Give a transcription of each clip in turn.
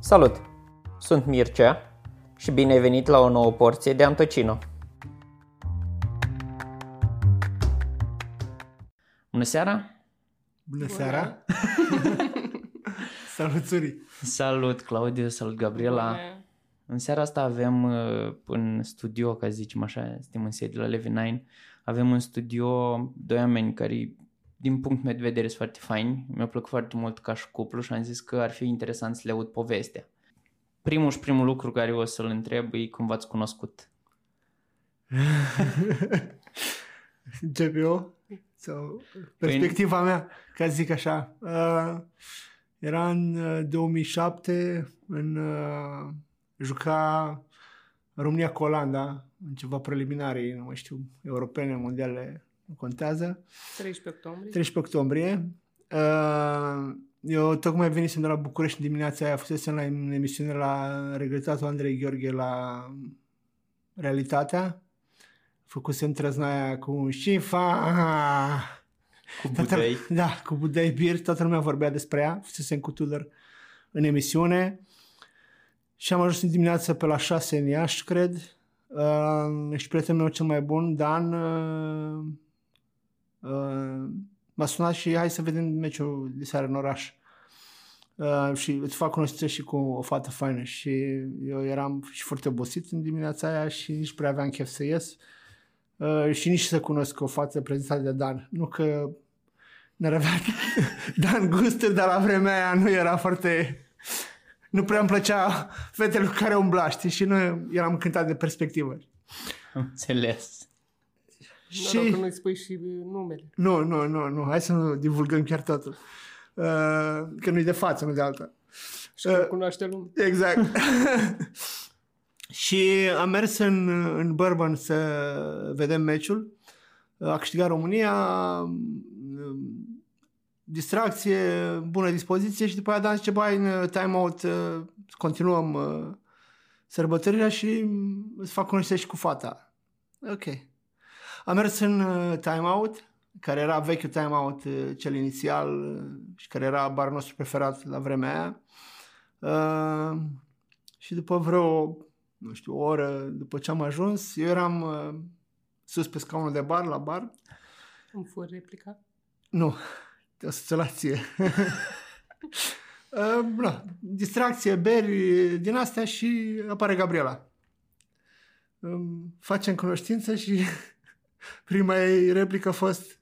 Salut! Sunt Mircea și bine ai venit la o nouă porție de Antocino. Bună seara! Bună seara! salut, Suri! Salut, Claudiu! Salut, Gabriela! Bună. În seara asta avem uh, în studio, ca să zicem așa, suntem în sediu la Levi 9, avem în studio doi oameni care din punct meu de vedere sunt foarte faini, mi-a plăcut foarte mult ca și cuplu și am zis că ar fi interesant să le aud povestea. Primul și primul lucru care o să-l întreb e cum v-ați cunoscut. Încep eu? Sau perspectiva păi... mea, ca să zic așa. Uh, era în 2007, uh, în uh, juca România cu Olanda, în ceva preliminare, nu mai știu, europene, mondiale, nu contează. 13 octombrie. 13 octombrie. Uh, eu tocmai venisem de la București dimineața aia, fusesem la în emisiune la regretatul Andrei Gheorghe la Realitatea. Făcusem trăznaia cu Șifa. Cu Budei. Toată, da, cu Budei Bir, toată lumea vorbea despre ea. Fusesem cu Tudor în emisiune. Și am ajuns în dimineață pe la 6 în Iași, cred. Uh, și prietenul meu cel mai bun, Dan, uh, uh, m-a sunat și hai să vedem meciul de seară în oraș. Uh, și îți fac cunoștință și cu o fată faină și eu eram și foarte obosit în dimineața aia și nici prea aveam chef să ies uh, și nici să cunosc o fată prezentată de Dan. Nu că ne avea Dan gusturi, dar la vremea aia nu era foarte... Nu prea îmi plăcea fetele cu care umbla, știi? Și nu eram încântat de perspectivă. Am înțeles. Și... Noroc că nu-i spui și numele. Nu, nu, nu, nu. Hai să nu divulgăm chiar totul. Uh, că nu-i de față, nu de alta. Și uh, cunoaște lumea. Exact. și am mers în, în Bourbon să vedem meciul. A câștigat România, distracție, bună dispoziție și după aia Dan zice, bai, în time-out continuăm uh, sărbătorirea și îți fac cunoștință și cu fata. Ok. Am mers în uh, timeout, care era vechiul timeout, uh, cel inițial uh, și care era barul nostru preferat la vremea aia. Uh, și după vreo, nu știu, o oră după ce am ajuns, eu eram uh, sus pe scaunul de bar, la bar. Îmi fur replica? Nu, o situație. uh, na, distracție, beri din astea și apare Gabriela. Uh, facem cunoștință și Prima ei replică a fost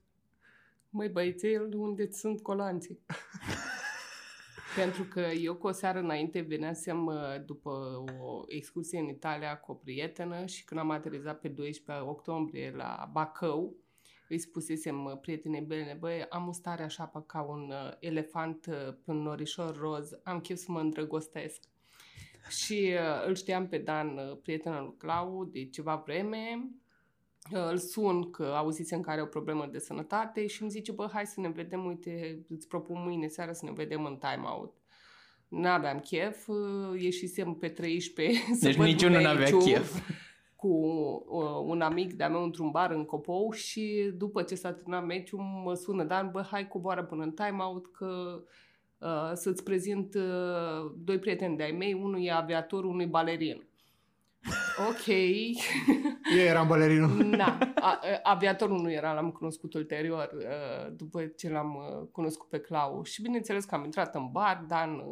Măi băiețel, unde sunt colanții? Pentru că eu cu o seară înainte veneasem uh, după o excursie în Italia cu o prietenă și când am aterizat pe 12 octombrie la Bacău, îi spusesem uh, prietenei bine, băi, am o stare așa pe ca un uh, elefant pe un norișor roz, am chef să mă îndrăgostesc. Și îl știam pe Dan, prietenul lui Clau, de ceva vreme îl sun că auzisem că are o problemă de sănătate și îmi zice, bă, hai să ne vedem, uite, îți propun mâine seara să ne vedem în time-out. N-aveam chef, ieșisem pe 13 să Deci niciunul n-avea chef. Cu uh, un amic de-a meu într-un bar în Copou și după ce s-a terminat meciul mă sună Dan, bă, hai coboară până în time-out că uh, să-ți prezint uh, doi prieteni de-ai mei, unul e aviator, unul e balerin. Ok. Eu eram balerinul. Da. aviatorul nu era, l-am cunoscut ulterior, după ce l-am cunoscut pe Clau. Și bineînțeles că am intrat în bar, Dan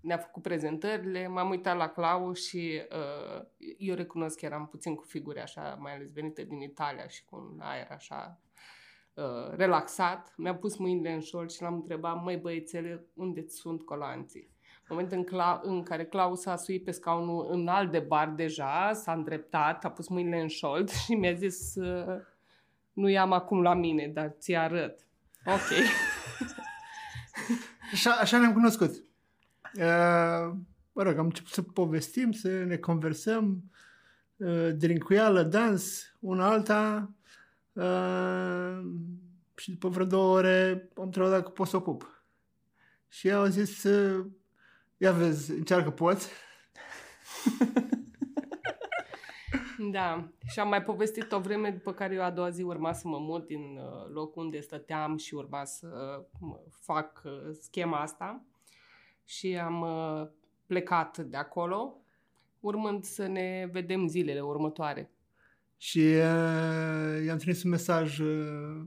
ne-a făcut prezentările, m-am uitat la Clau și uh, eu recunosc că eram puțin cu figuri așa, mai ales venite din Italia și cu un aer așa uh, relaxat. Mi-a pus mâinile în șol și l-am întrebat, măi băiețele, unde sunt colanții? Moment în, cla- în care Claus a suit pe scaunul în alt de bar deja, s-a îndreptat, a pus mâinile în șold și mi-a zis nu i-am acum la mine, dar ți arăt. Ok. așa, așa ne-am cunoscut. Uh, mă rog, am început să povestim, să ne conversăm, uh, drincuială, dans, una alta uh, și după vreo două ore am întrebat dacă pot să ocup. Și eu au zis, uh, Ia vezi, încearcă poți. da, și am mai povestit o vreme după care eu a doua zi urma să mă mut din uh, locul unde stăteam și urma să uh, fac uh, schema asta. Și am plecat de acolo, urmând să ne vedem zilele următoare. Și uh, i-am trimis un mesaj uh,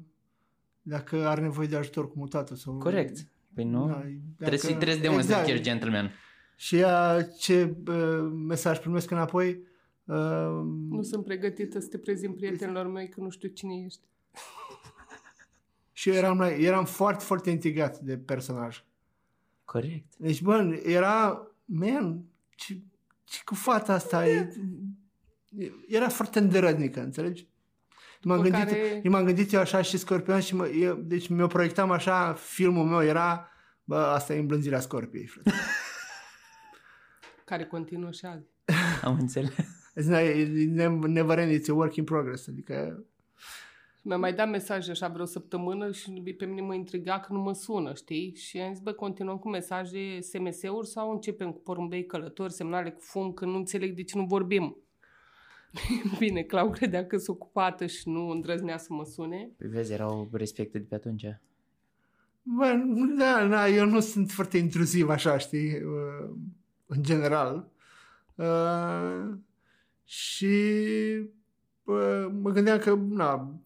dacă are nevoie de ajutor cu mutatul. Sau, Corect. Păi nu? Da, trebuie dacă- să-i trebuie să demonstrezi exact. că ești gentleman. Și ea, ce uh, mesaj primesc înapoi? Uh, Nu sunt pregătită să te prezint prietenilor mei că nu știu cine ești. și eu eram, la- eram foarte, foarte intrigat de personaj. Corect. Deci, bă, era, man, ce, ce cu fata asta? E, era foarte îndărădnică, înțelegi? M-am După gândit, care- eu m-am gândit eu așa și Scorpion și mă, eu, deci mi-o proiectam așa, filmul meu era, bă, asta e îmblânzirea Scorpiei, frate. Care continuă și azi. Am înțeles. It's not- it never never end, it's a work in progress. Adică, Mi-a mai dat mesaje așa vreo săptămână și pe mine mă intriga că nu mă sună, știi? Și am zis, bă, continuăm cu mesaje SMS-uri sau începem cu porumbei călători, semnale cu fum, că nu înțeleg de ce nu vorbim. Bine, Clau credea că sunt ocupată și nu îndrăznea să mă sune. Păi vezi, erau respecte de pe atunci. bă, da, da, eu nu sunt foarte intruziv așa, știi, uh, în general. Uh, și uh, mă gândeam că, na,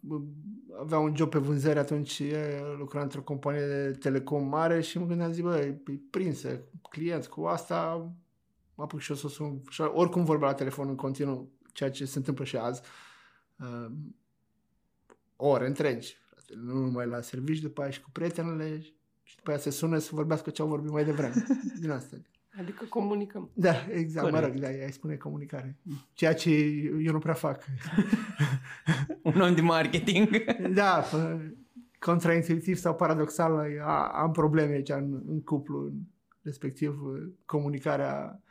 avea un job pe vânzări atunci, e, lucra într-o companie de telecom mare și mă gândeam, zic, bă, e prinsă, clienți cu asta, mă apuc și eu să o sun. Și oricum vorbea la telefon în continuu, ceea ce se întâmplă și azi. Uh, ore întregi, frate, nu numai la servici, după aia și cu prietenele și după aia se sună să vorbească ce au vorbit mai devreme. Din asta. Adică comunicăm. Da, exact, Corect. mă rog, da, ea îi spune comunicare. Ceea ce eu nu prea fac. Un om de marketing. Da, pă, contraintuitiv sau paradoxal, a- am probleme aici în, în cuplu, în- respectiv uh, comunicarea uh,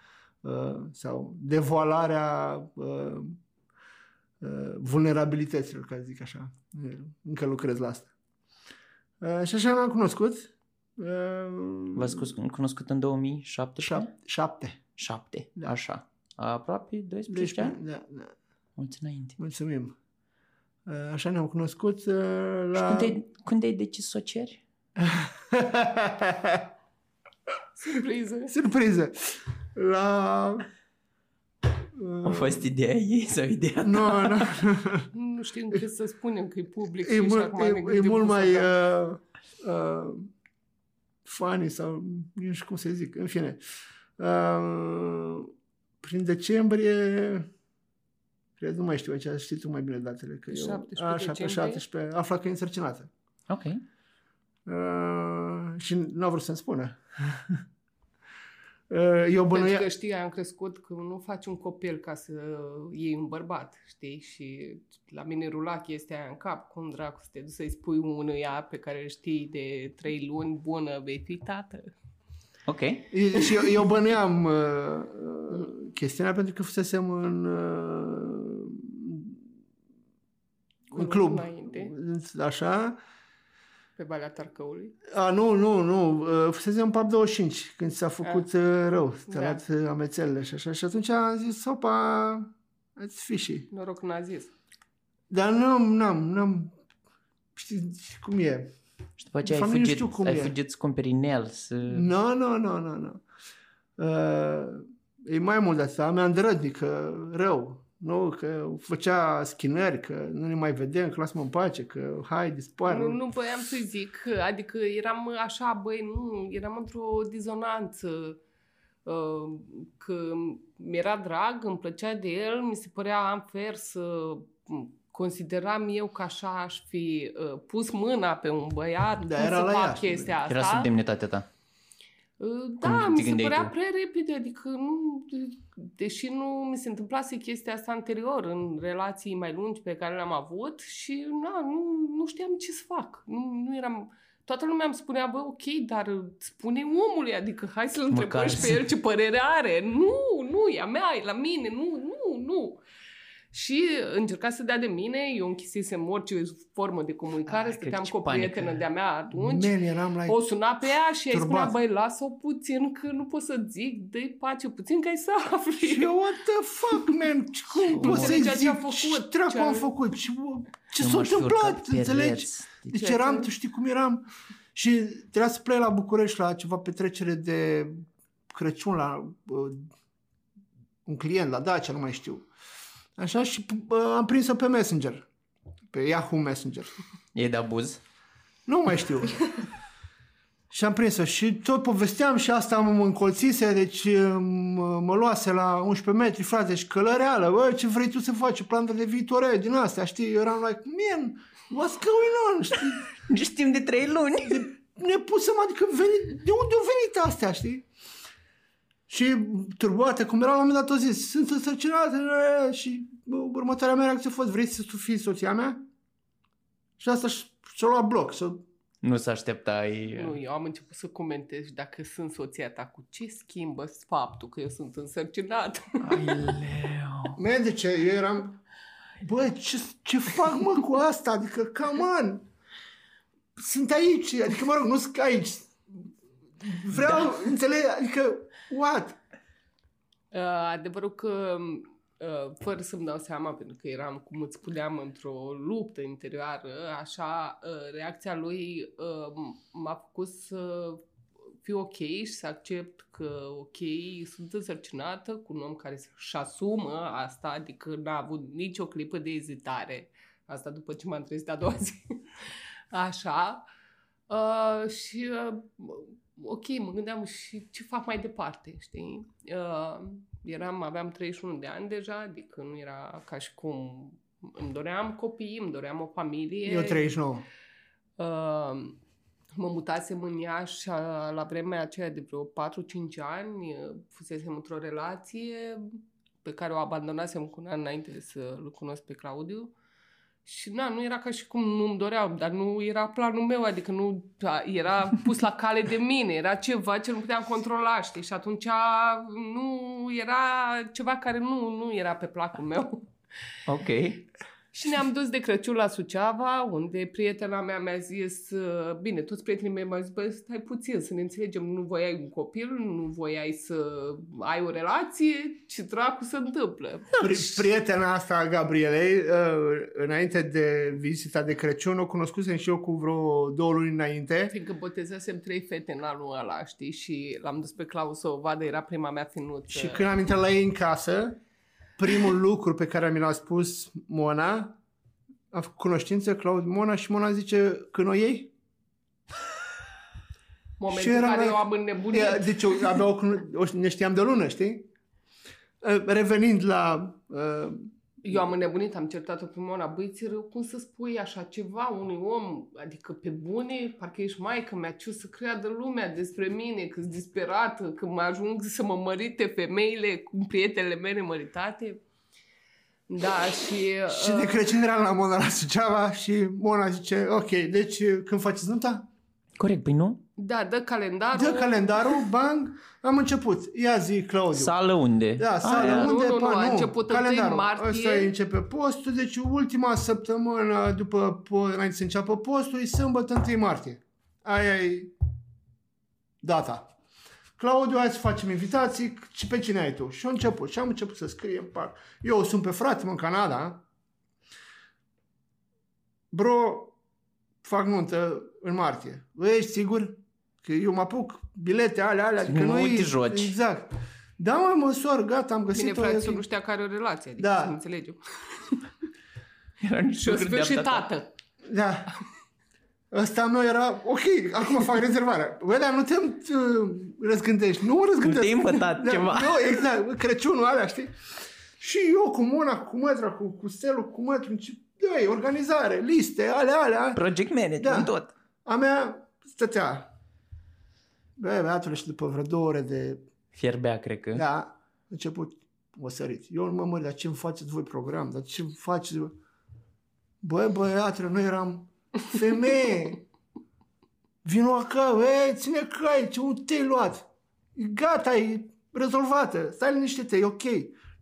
sau devoalarea uh, uh, vulnerabilităților, ca să zic așa. Uh, Încă lucrez la asta. Uh, și așa m-am cunoscut. Uh, V-ați cus- cunoscut în 2017? șap- șapte. 7. Da. Așa. Aproape 12 Deci, ani? da, da. Mulți înainte. Mulțumim. Uh, Așa ne-am cunoscut uh, Și la... când ai, când ai decis să o ceri? Surpriză. Surpriză! La... uh, A fost ideea ei sau ideea ta? Nu, nu. Nu știm ce să spunem, că e public E, și mult, acum ne e, e gândim mult cum să mai dăm. uh, uh, funny sau nu știu cum să zic. În fine. Uh, prin decembrie cred, nu mai știu aici, știi tu mai bine datele. Că eu, 17 așa, pe decembrie? 17, afla că e însărcinată. Ok. Uh, și nu a vrut să-mi spună. uh, eu Pentru bănuia... că știi, am crescut că nu faci un copil ca să iei un bărbat, știi? Și la mine rula chestia aia în cap, cum dracu să te duci să-i spui unuia pe care îl știi de trei luni, bună, vei fi tată. Ok. E- Și eu, eu bănuiam uh, uh, chestiunea pentru că fusesem în uh, Cu un club. înainte. Așa. Pe Valea Tarcăului. A, nu, nu, nu. uh, Fusesem în pub 25 când s-a făcut uh, rău. S-a Da. luat uh, amețelele și așa. Și atunci am zis, opa, it's fishy. Noroc n-a zis. Dar nu, n-am, n-am, știi cum e. Și după aceea ai Familie fugit, știu cum ai e. fugit să cumperi inel, să... Nu, nu, nu, nu, nu. Uh, e mai mult de asta. Mea îndrădnică, rău. Nu, că făcea schinări, că nu ne mai vedem, că lasă-mă în pace, că hai, dispar. Nu, nu voiam să zic, adică eram așa, băi, nu, eram într-o dizonanță. uh, Că mi-era drag, îmi plăcea de el, mi se părea unfair să consideram eu că așa aș fi uh, pus mâna pe un băiat, Da, cum era să la fac ea. chestia asta. Era sub demnitatea ta. Uh, Cum Da, te mi se gândeai părea tu? prea repede, adică nu, deși nu mi se întâmplase chestia asta anterior în relații mai lungi pe care le-am avut și na, nu, nu știam ce să fac. Nu, nu eram... Toată lumea îmi spunea, bă, ok, dar spune omului, adică hai să-l întrebăm Măcar și pe să- el ce părere are. Nu, nu, e a mea, e la mine, nu, nu, nu. Și încerca să dea de mine, eu închisesem orice formă de comunicare, Ai, stăteam cred că cu o ce panică. prietenă de-a mea atunci. Man, eram like... O suna pe ea și îi spunea, turbat. băi, lasă-o puțin că nu pot să zic, dă-i pace puțin că ai să afli. Și eu, what the fuck, man? Cum Nu pot să înțelegea ce zic? a făcut, Ce dracu ce am a- făcut? Ce, ce Eu s-a m-aș fi urcat întâmplat? pe Înțelegi? reț. Deci Ceea eram, ce- tu știi cum eram? Și trebuia să plec la București la ceva petrecere de Crăciun la uh, un client, la Dacia, nu mai știu. Așa și uh, am prins-o pe Messenger, pe Yahoo Messenger. E de abuz? Nu mai știu. și am prins-o și tot povesteam și asta mă încolțise, deci mă, mă luase la 11 metri, frate, și călăreală, bă, ce vrei tu să faci, plantă de viitoare din astea, știi? Eu eram like, man, what's going on, știi? Nu știm de trei luni. Ne pusem, adică veni, de unde au venit astea, știi? Și turbate, cum era la un moment dat, o zis, sunt însărcinată și bă, următoarea mea reacție a fost, vrei să tu fii soția mea? Și asta și-a luat bloc, să nu să așteptai... Nu, eu am început să comentez dacă sunt soția ta, cu ce schimbă faptul că eu sunt însărcinat? Aileu! Man, de ce? Eu eram... Bă, ce, ce fac mă cu asta? Adică, come on! Sunt aici, adică mă rog, nu sunt aici. Vreau, da. înțeleg, adică, what? Uh, adevărul că Uh, fără să-mi dau seama, pentru că eram, cum îți spuneam, într-o luptă interioară, așa, uh, reacția lui uh, m-a făcut să fiu ok și să accept că, ok, sunt însărcinată cu un om care își asumă asta, adică n-a avut nicio clipă de ezitare. Asta după ce m-am trezit a doua zi. Așa. Uh, și uh, ok, mă gândeam și ce fac mai departe, știi? Uh, eram, aveam 31 de ani deja, adică nu era ca și cum îmi doream copii, îmi doream o familie. Eu 39. Uh, mă mutasem în Iași la vremea aceea de vreo 4-5 ani, fusesem într-o relație pe care o abandonasem cu un an înainte să-l cunosc pe Claudiu. Și na, nu era ca și cum nu-mi doreau, dar nu era planul meu, adică nu era pus la cale de mine, era ceva ce nu puteam controla, știi? Și atunci nu era ceva care nu, nu era pe placul meu. Ok. Și ne-am dus de Crăciun la Suceava, unde prietena mea mi-a zis, uh, bine, toți prietenii mei mi-au zis, bă, stai puțin, să ne înțelegem, nu voiai un copil, nu voiai să ai o relație, ce dracu se întâmplă. prietena asta a Gabrielei, uh, înainte de vizita de Crăciun, o cunoscusem și eu cu vreo două luni înainte. Fiindcă botezasem trei fete în anul ăla, știi, și l-am dus pe Claus să o vadă, era prima mea finuță. Și când am intrat la ei în casă, primul lucru pe care mi l-a spus Mona, a făcut cunoștință Claud Mona și Mona zice, când o iei? Momentul în care eu am înnebunit. Deci eu abia o, o, ne știam de lună, știi? Uh, revenind la uh, eu am înnebunit, am certat-o pe Mona, băi, ți rău, cum să spui așa ceva unui om, adică pe bune, parcă ești maică mea, ce să creadă lumea despre mine, că sunt disperată, că mă ajung să mă mărite femeile cu prietenele mele măritate. Da, și... Și uh... de Crăciun eram la Mona la Suceava și Mona zice, ok, deci când faceți nunta? Corect, păi nu? Da, dă calendarul. Dă calendarul, bang, am început. Ia zi, Claudiu. Sală unde? Da, sală Aia. unde? Nu, nu, nu, a început calendarul. martie. Asta începe postul, deci ultima săptămână după, înainte să înceapă postul, e sâmbătă 1 martie. Aia e data. Claudiu, hai să facem invitații, și pe cine ai tu? Și am început, și am început să scriem, pac. Eu sunt pe frate în Canada. Bro, fac nuntă în martie. Bă, ești sigur? Că eu mă apuc bilete alea, alea, adică nu te joci. Exact. Da, mă, măsor, gata, am găsit Bine, frate, nu știa care o relație, adică da. să înțelegem. Era și o și tată. Da. Ăsta meu era, ok, acum fac rezervarea. Bă, dar nu te uh, răzgândești. Nu mă răzgândesc. Nu te-ai împătat da, ceva. Nu, exact, Crăciunul alea, știi? Și eu cu Mona, cu Mătra, cu, cu Stelu, cu Mătru, Doi, organizare, liste, alea, alea. Project management, da. tot. A mea stătea. Bă, băiatule, și după vreo două ore de... Fierbea, cred că. Da, a început o sărit. Eu nu mă măr, dar ce-mi faceți voi program? Dar ce faceți? Băi, băiatule, noi eram femeie. Vino acasă, ei, ține cai, ce un te-ai luat? Gata, e rezolvată, stai liniștită, e ok.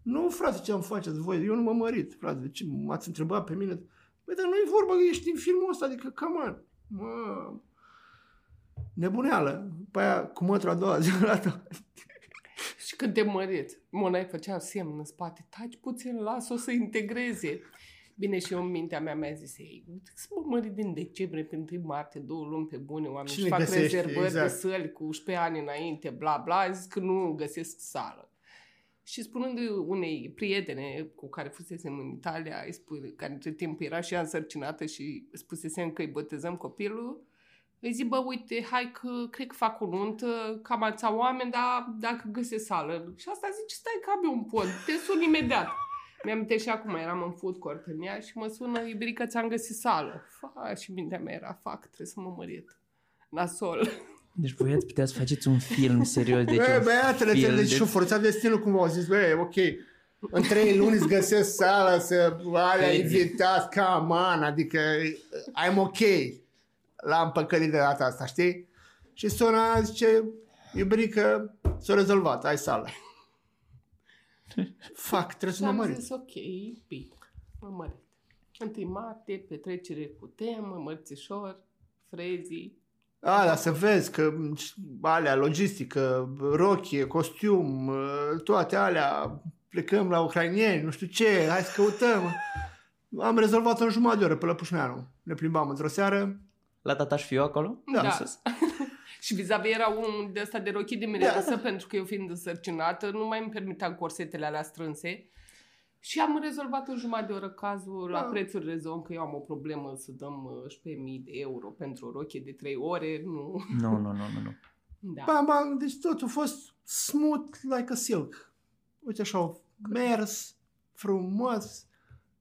Nu, frate, ce am faceți voi? Eu nu mă mărit, frate. De ce m-ați întrebat pe mine? Păi, dar nu e vorba că ești în filmul ăsta, adică, come on. Mă, nebuneală. Pe aia, cu mătru a doua zi, Și când te măriți, Mona îi făcea semn în spate, taci puțin, las-o să integreze. Bine, și eu în mintea mea mi-a zis, ei, să mă mări din decembrie pe 1 martie, două luni pe bune, oameni Cine și fac găsește, rezervări exact. de săli cu 11 ani înainte, bla bla, a zis că nu găsesc sală. Și spunând unei prietene cu care fusesem în Italia, îi spune, care între timp era și ea însărcinată și spusesem că îi botezăm copilul, îi zic, bă, uite, hai că cred că fac o nuntă, cam atâția oameni, dar dacă găsesc sală. Și asta zice, stai că am eu un pod, te sun imediat. Mi-am și acum, eram în food court în ea și mă sună, iubirică, ți-am găsit sală. Fa, și mintea mea era, fac, trebuie să mă mărit. Nasol. Deci voi ați putea să faceți un film serios. Deci Bă, un băiatele, film deci de- și-o forțat destinul cumva. Au zis, bă, ok, în trei luni îți găsesc sala să alea Crazy. invitați, ca man, adică I'm ok. L-am păcălit de data asta, știi? Și suna zice, iubrică, s-a rezolvat, ai sală. Fac, trebuie Și să mă am mărit. zis, ok, bine, mă mărit. 1 martie, petrecere cu temă, mărțișor, frezii. A, dar să vezi că alea, logistică, rochie, costium, toate alea, plecăm la ucrainieni, nu știu ce, hai să căutăm. Am rezolvat în jumătate de oră pe Lăpușneanu. Ne plimbam într-o seară. La tata și fiu acolo? Da. Da. Sus? Și vis-a-vis era un de ăsta de rochii de Da, mireasă, da. pentru că eu fiind însărcinată, nu mai îmi permiteam corsetele alea strânse. Și am rezolvat în jumătate de oră cazul la Da. prețuri rezon, că eu am o problemă să dăm uh, 11.000 de euro pentru o rochie de 3 ore. Nu. Nu, nu, nu, nu. nu. Da. Bam, bam, deci totul a fost smooth like a silk. Uite așa, au mers frumos.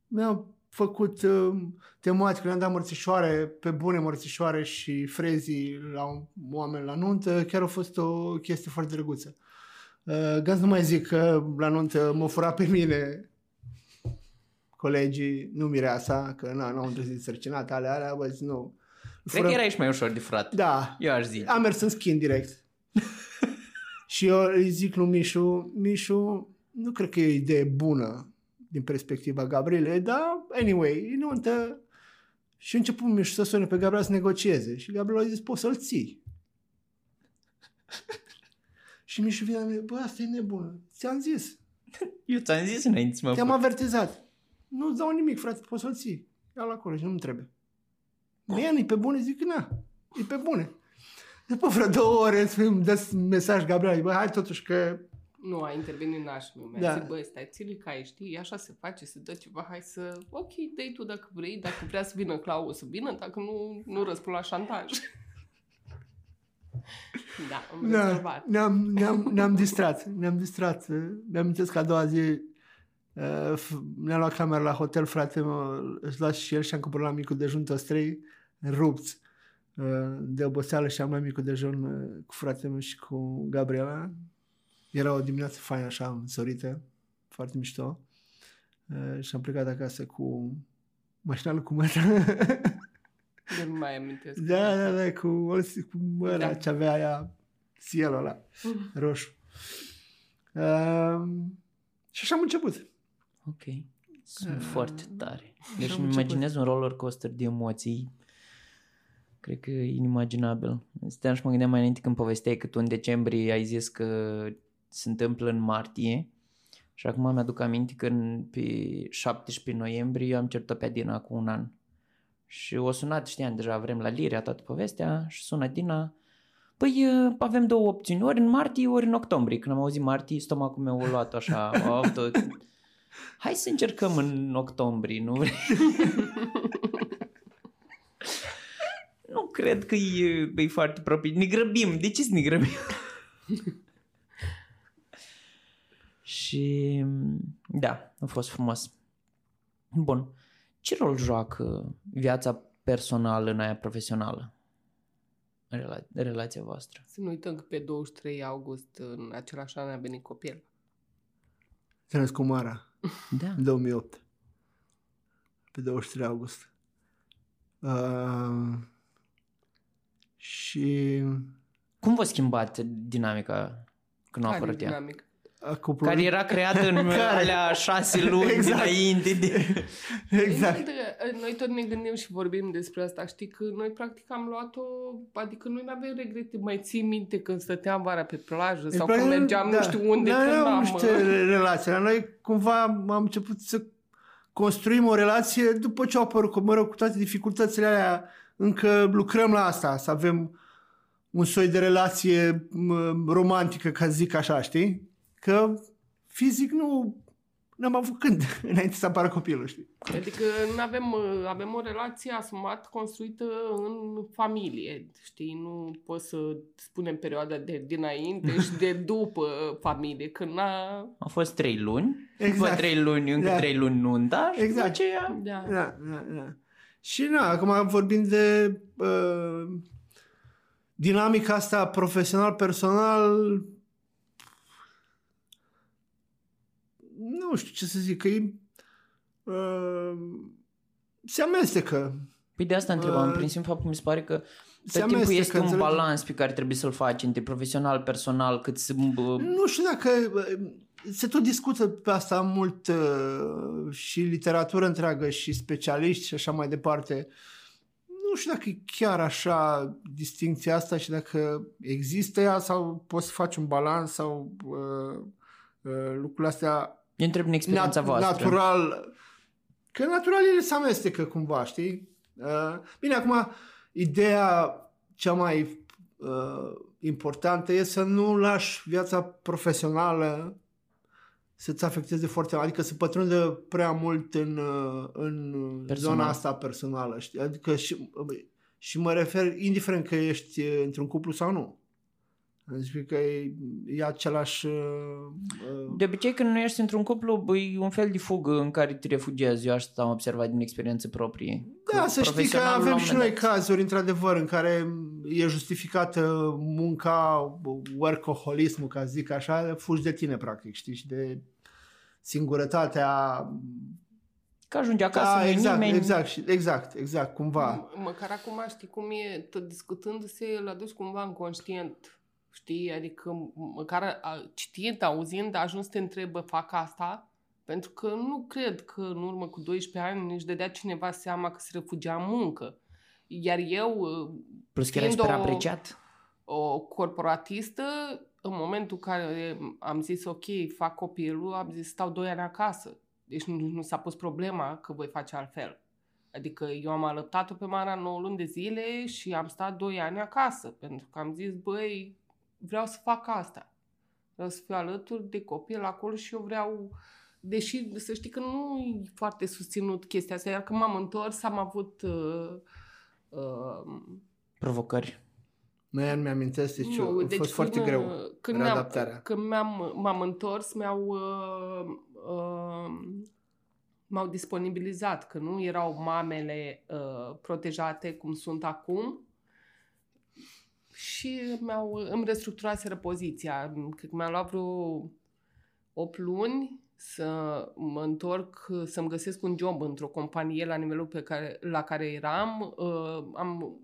Mi-am făcut uh, tematică, le-am dat mărțișoare, pe bune mărțișoare și frezii la un oameni la nuntă. Chiar a fost o chestie foarte drăguță. Uh, Gaz nu mai zic că la nuntă mă fura pe mine colegii, nu mireasa, că na, n-au îndrăzit sărcinat, alea, alea, bă, zic, nu. Cred că era și mai ușor de furat. Da, Eu aș zice. am mers în schimb direct. și eu îi zic lui Mișu, Mișu, nu cred că e o idee bună din perspectiva Gabrielei, dar anyway, e nuntă. Și a început Mișu să sune pe Gabriel să negocieze. Și Gabriel a zis, poți să-l ții. și Mișu vine la mine, bă, asta e nebună. Ți-am zis, Eu ți-am zis înainte să mă te-am fur. avertizat. Nu-ți dau nimic, frate, poți să-l ții. Ia la acolo și nu-mi trebuie. Mie e pe bune? Zic, na, e pe bune. După vreo două ore îmi dă mesaj Gabriel, bă, hai totuși că... Nu, a intervenit nașul meu. Mi-a Da. zis, băi, stai, ține ca e, știi, așa se face, se dă ceva, hai să... Ok, dă tu dacă vrei, dacă vrea să vină Clau, o să vină, dacă nu, nu răspund la șantaj. da, am Da, rezolvat. ne-am, ne-am, ne-am distrat, ne-am distrat. Ne-am amintesc că a doua zi uh, f- ne-a luat camera la hotel, frate, mă, își lua și el și am cumpărat la micul dejun toți trei, rupți uh, de oboseală și am luat micul dejun uh, cu fratele meu și cu Gabriela. Era o dimineață faină, așa, însorită, foarte mișto. Uh, și am plecat acasă cu mașina lui cu măta. Eu nu mai amintesc. da, da, da, cu, cu ăla Da. ce avea aia, cielul ăla roșu. Uh, și așa am început. Ok. Sunt Uh, foarte tare. Deci am îmi început. imaginez un roller coaster de emoții. Cred că e inimaginabil. Stăteam și mă gândeam mai înainte când povesteai că tu în decembrie ai zis că se întâmplă în martie. Și acum mi-aduc aminte că în, pe 17 noiembrie am cerut pe Adina cu un an. Și o sunat, știam deja, vrem la Liria toată povestea și sună Dina. Păi uh, avem două opțiuni, ori în martie, ori în octombrie. Când am auzit martie, stomacul meu a luat așa, a avut o... Hai să încercăm în octombrie, nu vrei? nu cred că e, e foarte proprie. Ne grăbim. De ce să ne grăbim? Și da, a fost frumos. Bun. Ce rol joacă viața personală în aia profesională? În rela- în relația voastră. Să nu uităm că pe 23 august, în același an, a venit copil. S-a născut Mara Da. în 2008. Pe 23 august. Uh, și Cum v-a schimbat dinamica când a Care apărut ea? dinamic? A cuplul... Care era creată în Care? alea șase luni Exact. dinainte de... Exact. Uite, Noi tot ne gândim și vorbim despre asta. Știi că noi practic am luat-o, adică noi nu avem regrete. Mai ții minte când stăteam vara pe plajă sau Deci, când mergeam nu știu unde, Noi când aveam am... niște relații. La noi cumva am început să construim o relație după ce au apărut, mă rog, cu toate dificultățile alea, încă lucrăm la asta, să avem un soi de relație romantică, ca zic așa, știi? Că fizic nu n-am avut când, înainte să apară copilul, știi? Adică nu avem, avem o relație asumat construită în familie, știi? Nu poți să spunem perioada de dinainte și de după familie, când a... Au fost trei luni, exact. după trei luni, încă da. trei luni nunta și exact. după aceea... Da. Da, da, da. Și na, acum vorbim de uh, dinamica asta profesional-personal nu știu ce să zic, că e, uh, se amestecă. Păi de asta întrebam, uh, prin simplu faptul mi se pare că tot timpul este un balans pe care trebuie să-l faci între profesional, personal, cât să... Uh, nu știu dacă... Uh, se tot discută pe asta mult uh, și literatură întreagă și specialiști și așa mai departe. Nu știu dacă e chiar așa distinția asta și dacă există ea sau poți să faci un balans sau uh, uh, lucrurile astea eu întreb în experiența nat- voastră. Natural. Că natural ele se amestecă cumva, știi? Uh, bine, acum, ideea cea mai uh, importantă e să nu lași viața profesională să-ți afecteze foarte adică să pătrundă prea mult în, uh, în zona asta personală. Știi? Adică și, și mă refer, indiferent că ești într-un cuplu sau nu. Zic că e, e același... Uh, uh, de obicei când nu ești într-un cuplu, e un fel de fugă în care te refugiezi. Eu asta am observat din experiență proprie. Da, să știi că avem și noi cazuri, într-adevăr, în care e justificată munca, workaholismul, ca zic așa, fugi de tine, practic, știi, și de singurătatea Că ajunge acasă, da, exact, nimeni... exact, exact, exact, cumva. Măcar acum știi cum e, tot discutându-se, îl aduci cumva în conștient Știi? Adică măcar citind, auzind, ajuns să te întrebă, fac asta? Pentru că nu cred că în urmă cu 12 ani își dădea cineva seama că se refugia în muncă. Iar eu, Plus că era super o, apreciat. o corporatistă, în momentul în care am zis ok, fac copilul, am zis stau 2 ani acasă. Deci nu, nu s-a pus problema că voi face altfel. Adică eu am alăptat-o pe Mara 9 luni de zile și am stat 2 ani acasă. Pentru că am zis, băi, vreau să fac asta. Vreau să fiu alături de copil acolo și eu vreau, deși să știi că nu e foarte susținut chestia asta, iar când m-am întors am avut uh, uh, provocări. Mai nu mi-amintesc, deci nu, a deci fost foarte când, greu când readaptarea. Când m-am, m-am întors, mi-au uh, uh, m-au disponibilizat, că nu erau mamele uh, protejate cum sunt acum, și mi-au, îmi restructuraseră poziția. Cred că mi-a luat vreo 8 luni să mă întorc, să-mi găsesc un job într-o companie la nivelul pe care, la care eram. Uh, am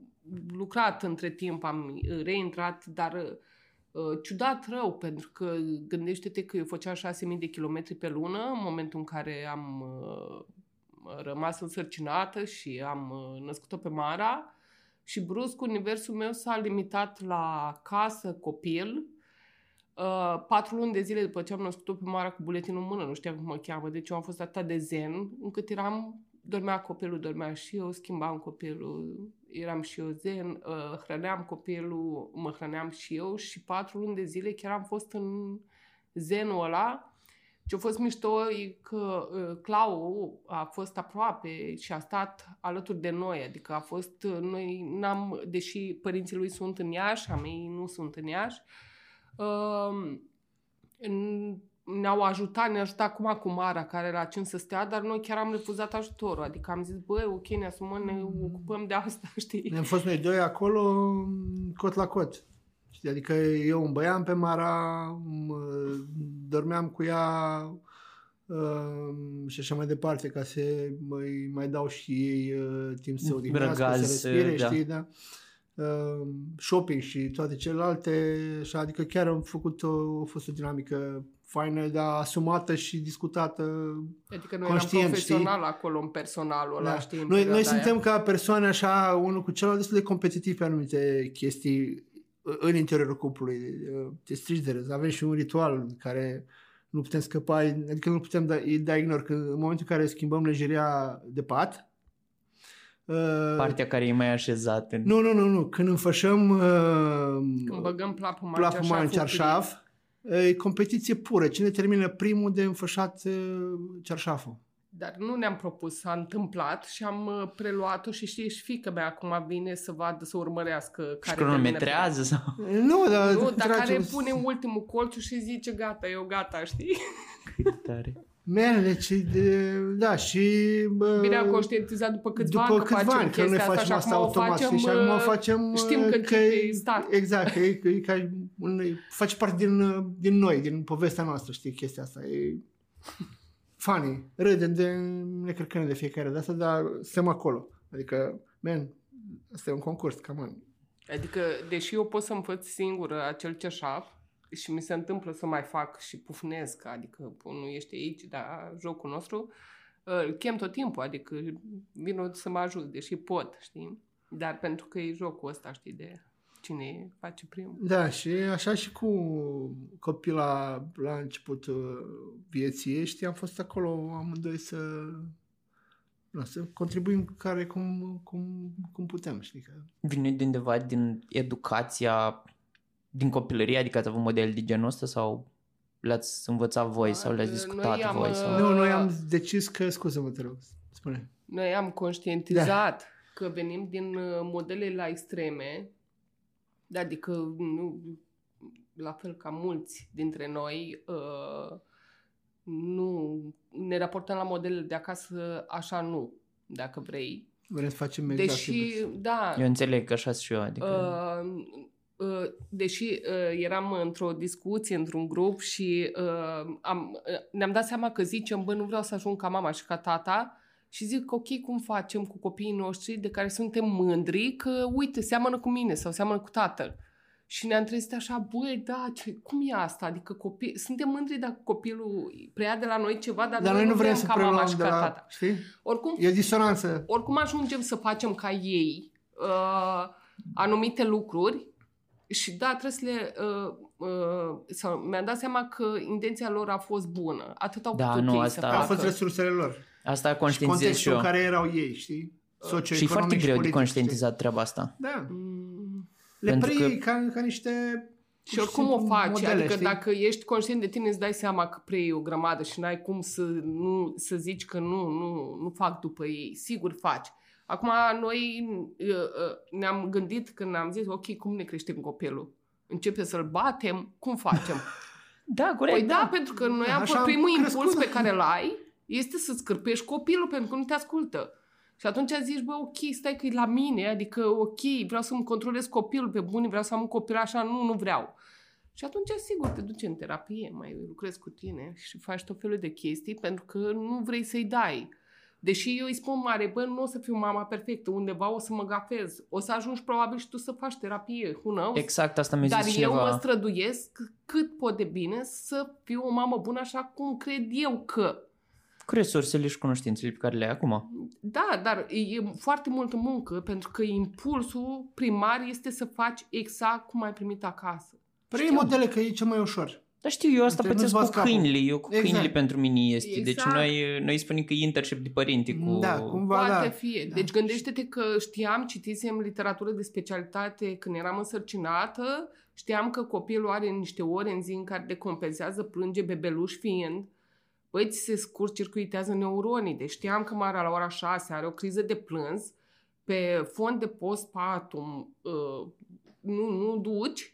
lucrat între timp, am reintrat, dar uh, ciudat rău, pentru că gândește-te că eu făceam 6.000 de kilometri pe lună în momentul în care am uh, rămas însărcinată și am născut-o pe Mara și brusc universul meu s-a limitat la casă, copil, Uh, patru luni de zile după ce am născut-o pe Mara cu buletinul în mână, nu știam cum mă cheamă, deci eu am fost atât de zen, încât eram, dormea copilul, dormea și eu, schimbam copilul, eram și eu zen, uh, hrăneam copilul, mă hrăneam și eu. Și patru luni de zile chiar am fost în zenul ăla ce a fost mișto e că uh, Clau a fost aproape și a stat alături de noi, adică a fost, uh, noi n-am, deși părinții lui sunt în Iași, a mei nu sunt în Iași, uh, ne-au ajutat, ne-a ajutat acum cu Mara, care era cin să stea, dar noi chiar am refuzat ajutorul. Adică am zis, băi, ok, ne asumăm, ne mm. ocupăm de asta, știi? Ne-am fost noi doi acolo, cot la cot. Știi? Adică eu îmi băiam pe Mara, dormeam cu ea uh, și așa mai departe, ca să mai, mai dau și ei uh, timp să odihnească, să respire, da. știi, da? Uh, shopping și toate celelalte, așa, adică chiar am făcut o, a fost o dinamică faină, dar asumată și discutată Adică noi conștient, eram profesional știi? acolo în personalul ăla, da. știi? Noi, noi suntem ca persoane așa, unul cu celălalt, destul de competitivi pe anumite chestii în interiorul cuplului. Te strici de râs. Avem și un ritual care nu putem scăpa, adică nu putem da, da ignor că în momentul în care schimbăm lejeria de pat, uh, Partea care e mai așezată. Nu, nu, nu, nu. Când înfășăm uh, Când băgăm plapuma, plapuma în cearșaf, e competiție pură. Cine termină primul de înfășat uh, cearșaful? Dar nu ne-am propus, s-a întâmplat și am uh, preluat-o și știi, și fică mea acum vine să vadă, să urmărească care și cronometrează sau... Nu, dar, nu, dar care pune ultimul colț și zice gata, eu gata, știi? Cât tare. Man, deci, de, da, și... Bine am conștientizat după câțiva după ani că câțiva facem ani, că noi asta, facem asta automat facem, și acum uh, facem... Știm că, că e start. Exact, că e, că e ca un, face parte din, din noi, din povestea noastră, știi, chestia asta. E funny, râdem de ne cărcăm de fiecare dată, dar suntem acolo. Adică, man, asta e un concurs, cam an. Adică, deși eu pot să învăț singur acel ceșaf, și mi se întâmplă să mai fac și pufnesc, adică nu ești aici, dar jocul nostru, îl chem tot timpul, adică vin să mă ajut, deși pot, știi? Dar pentru că e jocul ăsta, știi, de cine face primul. Da, și așa și cu copila la început vieții ești, am fost acolo amândoi să, nu, să contribuim care cum, cum, cum putem, știi? Că... Vine de undeva din educația din copilărie, adică ați avut model de genul ăsta sau le-ați învățat voi sau le-ați discutat am, voi? Sau... Nu, noi am decis că, scuze-mă, te rog, spune. Noi am conștientizat da. că venim din uh, modele la extreme, adică nu, la fel ca mulți dintre noi, uh, nu ne raportăm la modelele de acasă așa nu, dacă vrei. Vrem să facem exact Deși, da. Eu înțeleg că așa și eu, adică... Uh, uh, deși uh, eram într-o discuție, într-un grup și uh, am, uh, ne-am dat seama că zicem, bă, nu vreau să ajung ca mama și ca tata, și zic, ok, cum facem cu copiii noștri de care suntem mândri că, uite, seamănă cu mine sau seamănă cu tatăl. Și ne-am trezit așa, băi, da, ce, cum e asta? Adică copii, suntem mândri dacă copilul preia de la noi ceva, dar, dar noi nu vrem să ca mama și de ca la, tata. Știi? Oricum, e disonanță. Oricum ajungem să facem ca ei uh, anumite lucruri și da, trebuie să le... Uh, uh, sau, mi-am dat seama că intenția lor a fost bună. Atât au da, putut nu, ei asta... să facă. A fost resursele lor. Asta Și conștientizez și contextul eu. în care erau ei, știi? Și e foarte greu politic, de conștientizat știi? treaba asta. Da. Mm. Le Pentru preiei că- ca, ca niște... Și oricum o faci, modele, adică știi? dacă ești conștient de tine, îți dai seama că preiei o grămadă și n-ai cum să, nu, să zici că nu, nu, nu fac după ei. Sigur faci. Acum noi uh, uh, ne-am gândit când am zis, ok, cum ne creștem copilul? Începe să-l batem? Cum facem? Da, corect. Păi da, pentru că noi Da, am așa fost am primul crescut. impuls pe care îl ai este să-ți scârpești copilul pentru că nu te ascultă. Și atunci zici, bă, ok, stai că e la mine, adică ok, vreau să-mi controlez copilul pe bune, vreau să am un copil așa, nu, nu vreau. Și atunci, sigur, te duci în terapie, mai lucrezi cu tine și faci tot felul de chestii pentru că nu vrei să-i dai. Deși eu îi spun mare, bă, nu o să fiu mama perfectă, undeva o să mă gafez. O să ajungi probabil și tu să faci terapie, who knows? Exact asta mi-a Dar zis eu cineva. mă străduiesc cât pot de bine să fiu o mamă bună așa cum cred eu că. Cu resursele și cunoștințele pe care le ai acum. Da, dar e foarte multă muncă pentru că impulsul primar este să faci exact cum ai primit acasă. Preiei Știu. modele că e cel mai ușor. Dar știu, eu asta Te nu-ți pățesc cu bați capul. câinile. Eu cu Exact. câinile pentru mine este. Deci Exact. noi, noi spunem că e internship de părinte cu... Da, cumva Poate da. fi. Da. Deci gândește-te că știam, citisem literatură de specialitate când eram însărcinată, știam că copilul are niște ore în zi în care decompensează, plânge bebeluș fiind, băi, ți se scurt-circuitează neuronii. Deci știam că Mara la ora 6 are o criză de plâns, pe fond de postpartum uh, nu, nu duci,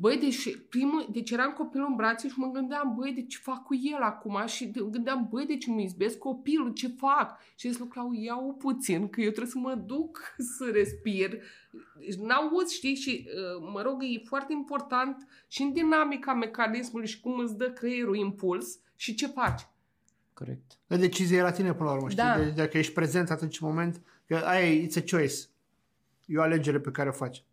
Băi, deci, primul, deci eram copilul în brațe și mă gândeam, băi, de ce fac cu el acum? Și de- gândeam, băi, deci îmi izbesc copilul, ce fac? Și zis lui Clau, ia-o puțin, că eu trebuie să mă duc să respir. Deci n-auzi, știi? Și, uh, mă rog, e foarte important și în dinamica mecanismului și cum îți dă creierul impuls și ce faci. Corect. La decizie e la tine până la urmă, știi? Da. Deci dacă ești prezent atunci în moment, că aia e, it's a choice. E o alegere pe care o faci.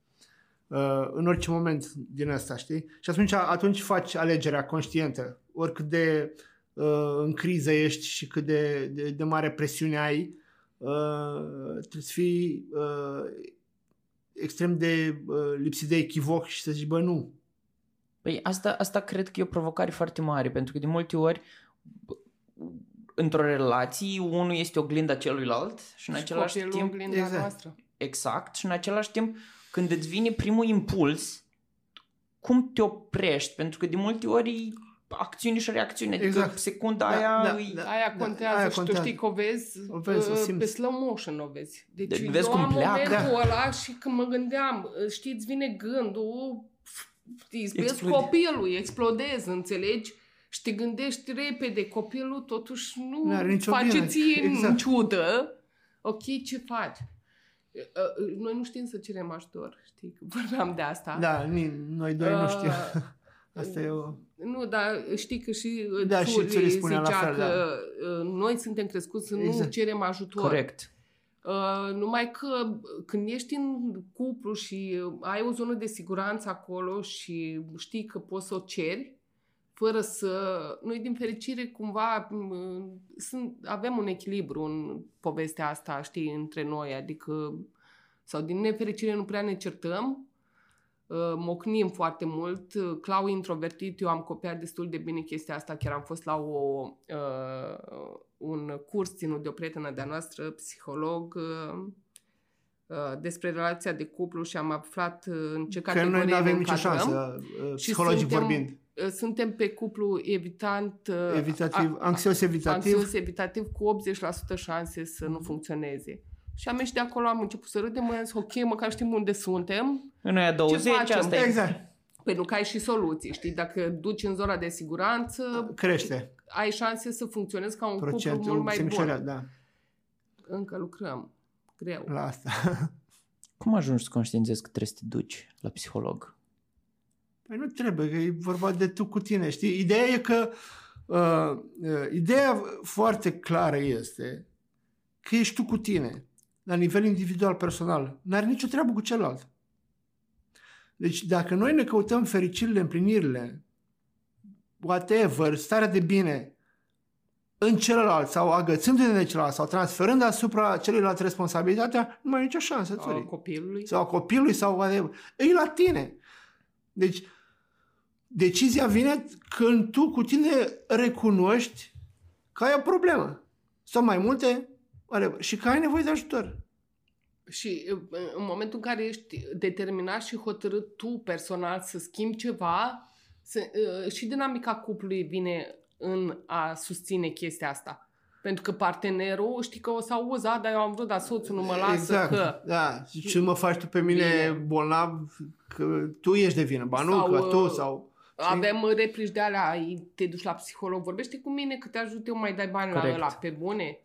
Uh, în orice moment din asta, știi? Și atunci, atunci faci alegerea conștientă. Oricât de uh, în criză ești și cât de, de, de mare presiune ai, uh, trebuie să fii uh, extrem de uh, lipsit de echivoc și să zici, bă, nu. Păi asta, asta cred că e o provocare foarte mare, pentru că de multe ori într-o relație unul este oglinda celuilalt și în Și același copilul timp oglinda Exact. noastră. exact și în același timp când îți vine primul impuls cum te oprești? Pentru că de multe ori e acțiune și reacțiune, adică Exact. secunda Da, aia da, e... da. Aia contează aia și contează. tu știi că o vezi, O vezi, o uh, simți. pe slow motion o vezi. Deci De- eu vezi cum am pleacă. momentul Da. ăla și când mă gândeam, uh, știți, îți vine gândul, îți vezi Explode. copilul, explodezi, înțelegi? Și te gândești repede, copilul totuși nu N-are nicio face vină. ție în Exact. ciudă. Ok, ce faci? Uh, uh, Noi nu știm să cerem ajutor, știi, că vorbeam de asta. Da, ni, noi doi nu Uh, știm. Asta e o... Nu, dar știi că și uh, Da, și Țuri Țuri spunea la zicea fel, că uh, noi suntem crescuți să nu Exact. cerem ajutor. Corect. Uh, numai că când ești în cuplu și uh, ai o zonă de siguranță acolo și știi că poți să o ceri, fără să... Noi, din fericire, cumva m, sunt, avem un echilibru în povestea asta, știi, între noi, adică sau din nefericire nu prea ne certăm, uh, mocnim foarte mult. Uh, Clau e introvertit, eu am copiat destul de bine chestia asta, chiar am fost la o, uh, un curs ținut de o prietenă de-a noastră, psiholog, uh, uh, despre relația de cuplu și am aflat uh, în ce Că categorie noi nu ne avem nicio încadrăm. șansă, uh, Și psihologic suntem- vorbind. Uh, Suntem pe cuplu evitant, uh, Evitativ, a- anxios evitativ. anxios evitativ cu 80% șanse să nu funcționeze. Și am ieșit de acolo, am început să râdem, am zis, ok, măcar știm unde suntem. În aia 20, facem? asta e. Exact. Păi nu că ai și soluții, știi? Dacă duci în zona de siguranță, Crește ai șanse să funcționezi ca un cuplu procentul, mult mai se bun. micșorează, da, Încă lucrăm. Greu. la asta. Cum ajungi să conștientizezi că trebuie să te duci la psiholog? Păi nu trebuie, că e vorba de tu cu tine, știi? Ideea e că uh, uh, ideea foarte clară este că ești tu cu tine, la nivel individual, personal. N-are nicio treabă cu celălalt. Deci dacă noi ne căutăm fericirile, împlinirile, whatever, starea de bine în celălalt sau agățându-ne de celălalt sau transferând asupra celuilalt responsabilitatea, nu mai e nicio șansă. A țării copilului. sau a copilului sau whatever. E la tine. Deci, decizia vine când tu cu tine recunoști că ai o problemă. Sau mai multe, whatever, și că ai nevoie de ajutor. Și uh, în momentul în care ești determinat și hotărât tu personal să schimbi ceva, se, uh, și dinamica cuplului vine în a susține chestia asta. Pentru că partenerul, știi că o să auzi, "A, dar eu am vrut, dar soțul nu mă lasă, exact. că... Da. Și ce mă faci tu pe mine Bine. bolnav că tu ești de vină. Ba nu, Sau, că tu uh, sau... Avem replici de alea, ai- te duci la psiholog, vorbește cu mine că te ajut eu, mai dai bani Corect. la ăla, pe bune.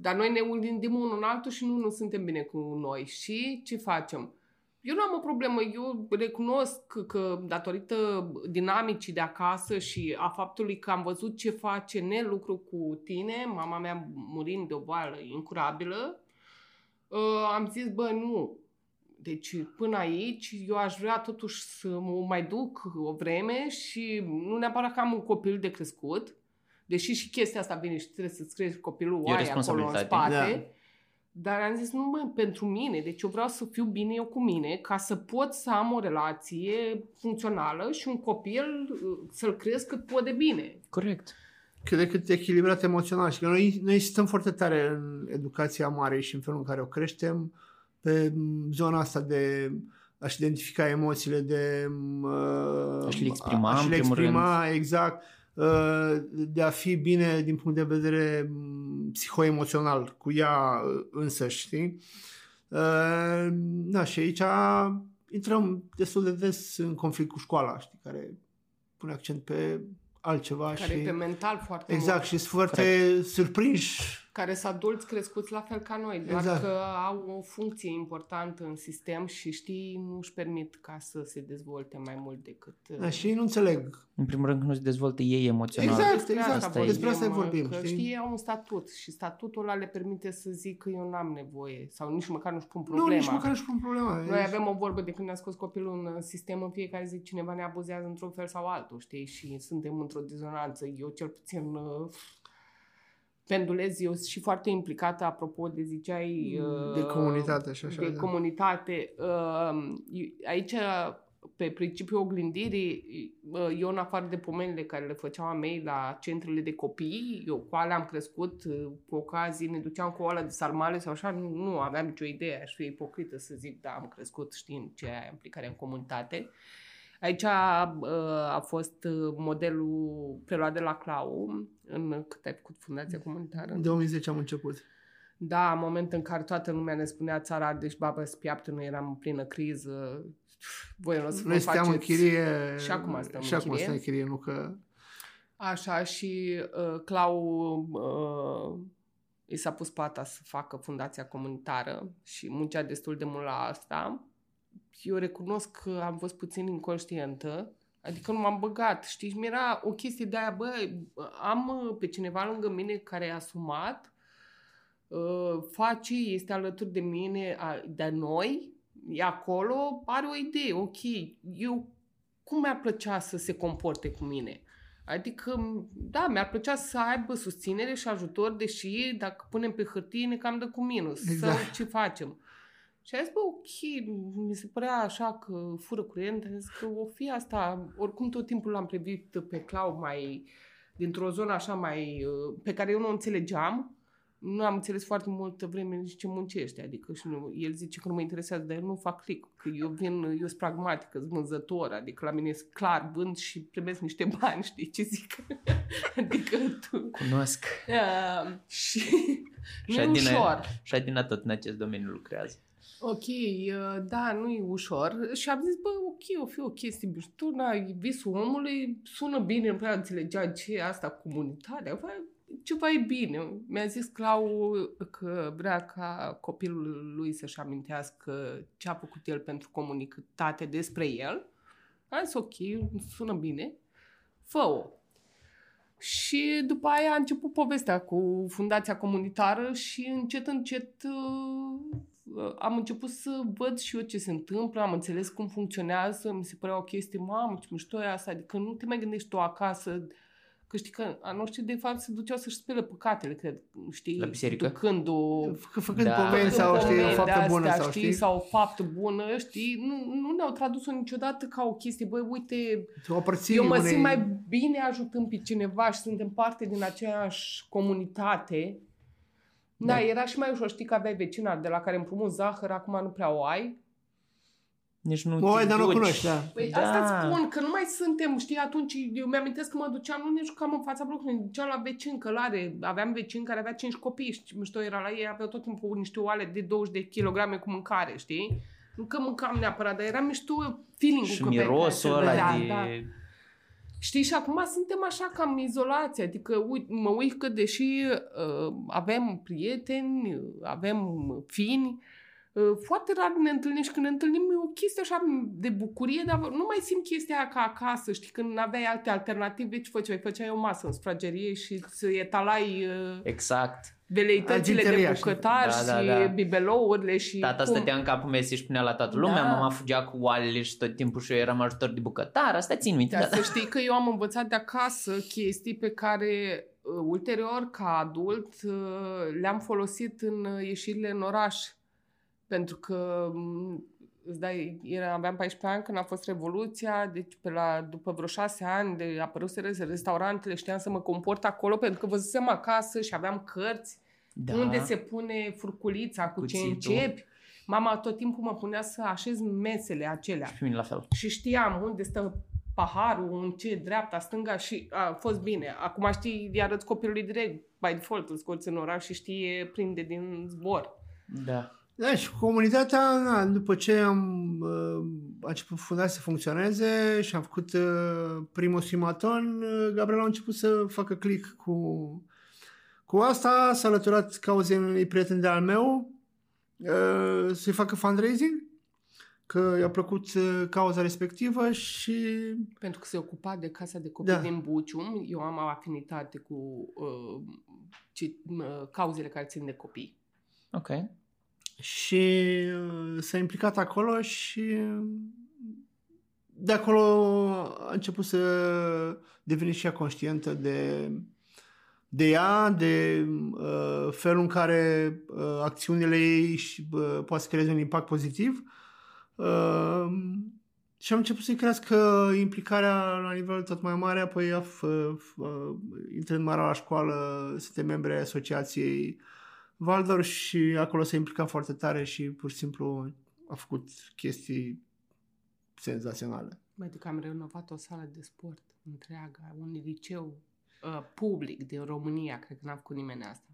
Dar noi ne gândim unul în altul și nu, nu suntem bine cu noi. Și ce facem? Eu nu am o problemă, eu recunosc că, că datorită dinamicii de acasă și a faptului că am văzut ce face nelucru cu tine, mama mea murind de o boală incurabilă, uh, am zis, bă, nu, deci până aici eu aș vrea totuși să mă mai duc o vreme și nu neapărat că am un copil de crescut, deși și chestia asta vine și trebuie să-ți crești copilul E oaie acolo în responsabilitate. spate. Da. Dar am zis, nu mă, pentru mine, deci eu vreau să fiu bine eu cu mine, ca să pot să am o relație funcțională și un copil uh, să-l cresc cât pot de bine. Corect. cât de cât echilibrat emoțional și că noi, noi stăm foarte tare în educația mare și în felul în care o creștem pe m, zona asta de a-și identifica emoțiile, de uh, A-și le exprima, a-și în le primul exprima exact, uh, de a fi bine din punct de vedere m, psihoemoțional cu ea uh, însă, știi? Uh, da, și aici intrăm destul de des în conflict cu școala, știi, care pune accent pe altceva Care și... e pe mental foarte Exact, mult. și sunt foarte surprinși. Care sunt adulți crescuți la fel ca noi, doar Exact. că au o funcție importantă în sistem și știi, nu își permit ca să se dezvolte mai mult decât... uh, Da, și ei nu înțeleg. În primul rând că nu se dezvoltă ei emoțional. Exact, Despre exact. asta Despre asta vorbim, vorbim, Că știi? știi, au un statut și statutul ăla le permite să zic că eu n-am nevoie sau nici măcar nu-și pun Nu, problema. nici măcar nu-și pun problema. Noi avem o vorbă de când ne-a scos copilul în sistem, în fiecare zi cineva ne abuzează într-un fel sau altul, știi? Și suntem într-o dizonanță. Eu cel puțin uh, pendulez, eu sunt și foarte implicată, apropo de ziceai... uh, De comunitate și așa, De da. comunitate. Uh, aici pe principiul oglindirii, uh, eu în afară de pomenile care le făceau a mei la centrele de copii, eu cu alea am crescut, uh, cu ocazii ne duceam cu oala de sarmale sau așa, nu, nu aveam nicio idee, aș fi ipocrită să zic, da, am crescut știind ce e implicarea în comunitate. Aici a, uh, a fost modelul preluat de la Clau, în cât ai făcut Fundația Comunitară? În 2010 am început. Da, în momentul în care toată lumea ne spunea țara deci babă spiaptă, noi eram în plină criză, voi nu să Noi stăm în chirie și acum stăm și în acum chirie. stăm în chirie, nu că... Așa și uh, Clau uh, i s-a pus pata să facă fundația comunitară și muncea destul de mult la asta. Eu recunosc că am fost puțin inconștientă, adică nu m-am băgat, știi, mi era o chestie de aia, bă, am uh, pe cineva lângă mine care e asumat, uh, face, este alături de mine, a, de noi, e acolo, are o idee, ok, eu cum mi-ar plăcea să se comporte cu mine? Adică, da, mi-ar plăcea să aibă susținere și ajutor, deși dacă punem pe hârtie ne cam dă cu minus. Exact. Sau ce facem? Și a zis, bă, ok, mi se părea așa că fură curent, a zis că o fi asta, oricum tot timpul l-am privit pe Clau mai, dintr-o zonă așa mai, uh, pe care eu nu o înțelegeam, nu am înțeles foarte multă vreme nici ce muncește, adică și nu, el zice că nu mă intereseată, dar eu nu fac click, că eu vin, eu sunt pragmatică, sunt vânzător, adică la mine e clar, vând și primesc niște bani, știi ce zic? adică tu... Cunosc. Uh, și nu Și e Adina, ușor. și Adina tot în acest domeniu lucrează. Ok, uh, da, nu e ușor. Și am zis, bă, ok, o fi o chestie mișto, na, e visul omului, sună bine, nu prea înțelegea ce e asta comunitatea, bă, ceva e bine. Mi-a zis Clau că vrea ca copilul lui să-și amintească ce a făcut el pentru comunitate despre el. Am zis, ok, sună bine, fă-o. Și după aia a început povestea cu fundația comunitară și încet, încet uh, am început să văd și eu ce se întâmplă, am înțeles cum funcționează, mi se părea o chestie, mamă, ce mișto e asta, adică nu te mai gândești tu acasă, că știi că a noștri de fapt se duceau să-și spele păcatele, cred, știi, La biserică? ducând-o Fă- Făcând Da. pomeni sau Făcând știi, o pomeni faptă de bună astea, sau știi, știi, sau o faptă bună, știi, nu, nu ne-au tradus-o niciodată ca o chestie, băi, uite, o aparții eu mă unei... simt mai bine ajutând pe cineva și suntem parte din aceeași comunitate. Da, Da. era și mai ușor. Știi că aveai vecina de la care împrumut zahăr, acum nu prea o ai. Nici nu O ai, te dar nu o duci. cunoști, da. Păi Da. asta spun, că nu mai suntem, știi, atunci eu mi-amintesc că mă duceam, nu ne jucam în fața blocului, ne duceam la vecin călare, aveam vecin care avea 5 copii și ce mișto era la ei, aveau tot timpul niște oale de 20 de kilograme cu mâncare, știi? Nu că mâncam neapărat, dar era mișto feeling-ul Și că vedeai mirosul ce ăla vedea, de... da. Știi, și acum suntem așa cam izolați, adică uit, mă uit că deși uh, avem prieteni, uh, avem fini, uh, foarte rar ne întâlnim și când ne întâlnim e o chestie așa de bucurie, dar nu mai simt chestia aia ca acasă, știi, când aveai alte alternative, ce făceai? Făceai o masă în sufragerie și îți etalai uh, Exact. Veleitățile de Arginteria, știi? bucătar Da, da, și da. bibelourile și Tata cum... stătea în capul meu și spunea la toată lumea, Da. mama fugea cu oalele și tot timpul și eu eram ajutor de bucătar, asta țin minte. Dar Da. să știi că eu am învățat de acasă chestii pe care uh, ulterior, ca adult, uh, le-am folosit în uh, ieșirile în oraș. Pentru că m, îți dai, era, aveam 14 ani când a fost Revoluția, deci pe la, după vreo șase ani de apăruseră restaurantele, știam să mă comport acolo pentru că văzusem acasă și aveam cărți Da. unde se pune furculița cu ce Cuțitul. începi. Mama tot timpul mă punea să așez mesele acelea Și pe mine la fel. și știam unde stă paharul, în ce dreapta, stânga și a fost bine. Acum știi, îi arăți copilului direct, by default, îl scoți în oraș și știe, prinde din zbor. Da. Da, și comunitatea, na, după ce am uh, a început fundația să funcționeze și am făcut uh, primul simaton, uh, Gabriel a început să facă click cu, cu asta, s-a alăturat cauzei unui prieten de al meu uh, să-i facă fundraising, că i-a plăcut uh, cauza respectivă și Pentru că se ocupa de casa de copii Da. din Bucium, eu am afinitate cu uh, ce, uh, cauzele care țin de copii. Ok. Și uh, s-a implicat acolo și uh, de acolo a început să devine și ea conștientă de, de ea, de uh, felul în care uh, acțiunile ei și, uh, poate să creeze un impact pozitiv. Uh, Și am început să-i crească implicarea la nivel tot mai mare, apoi a f- f- intrând mare la școală, suntem membri ai asociației Valdor și acolo s-a implicat foarte tare și pur și simplu a făcut chestii senzaționale. Mai că am renovat o sală de sport întreagă, un liceu uh, public din România, cred că n-a făcut nimeni asta.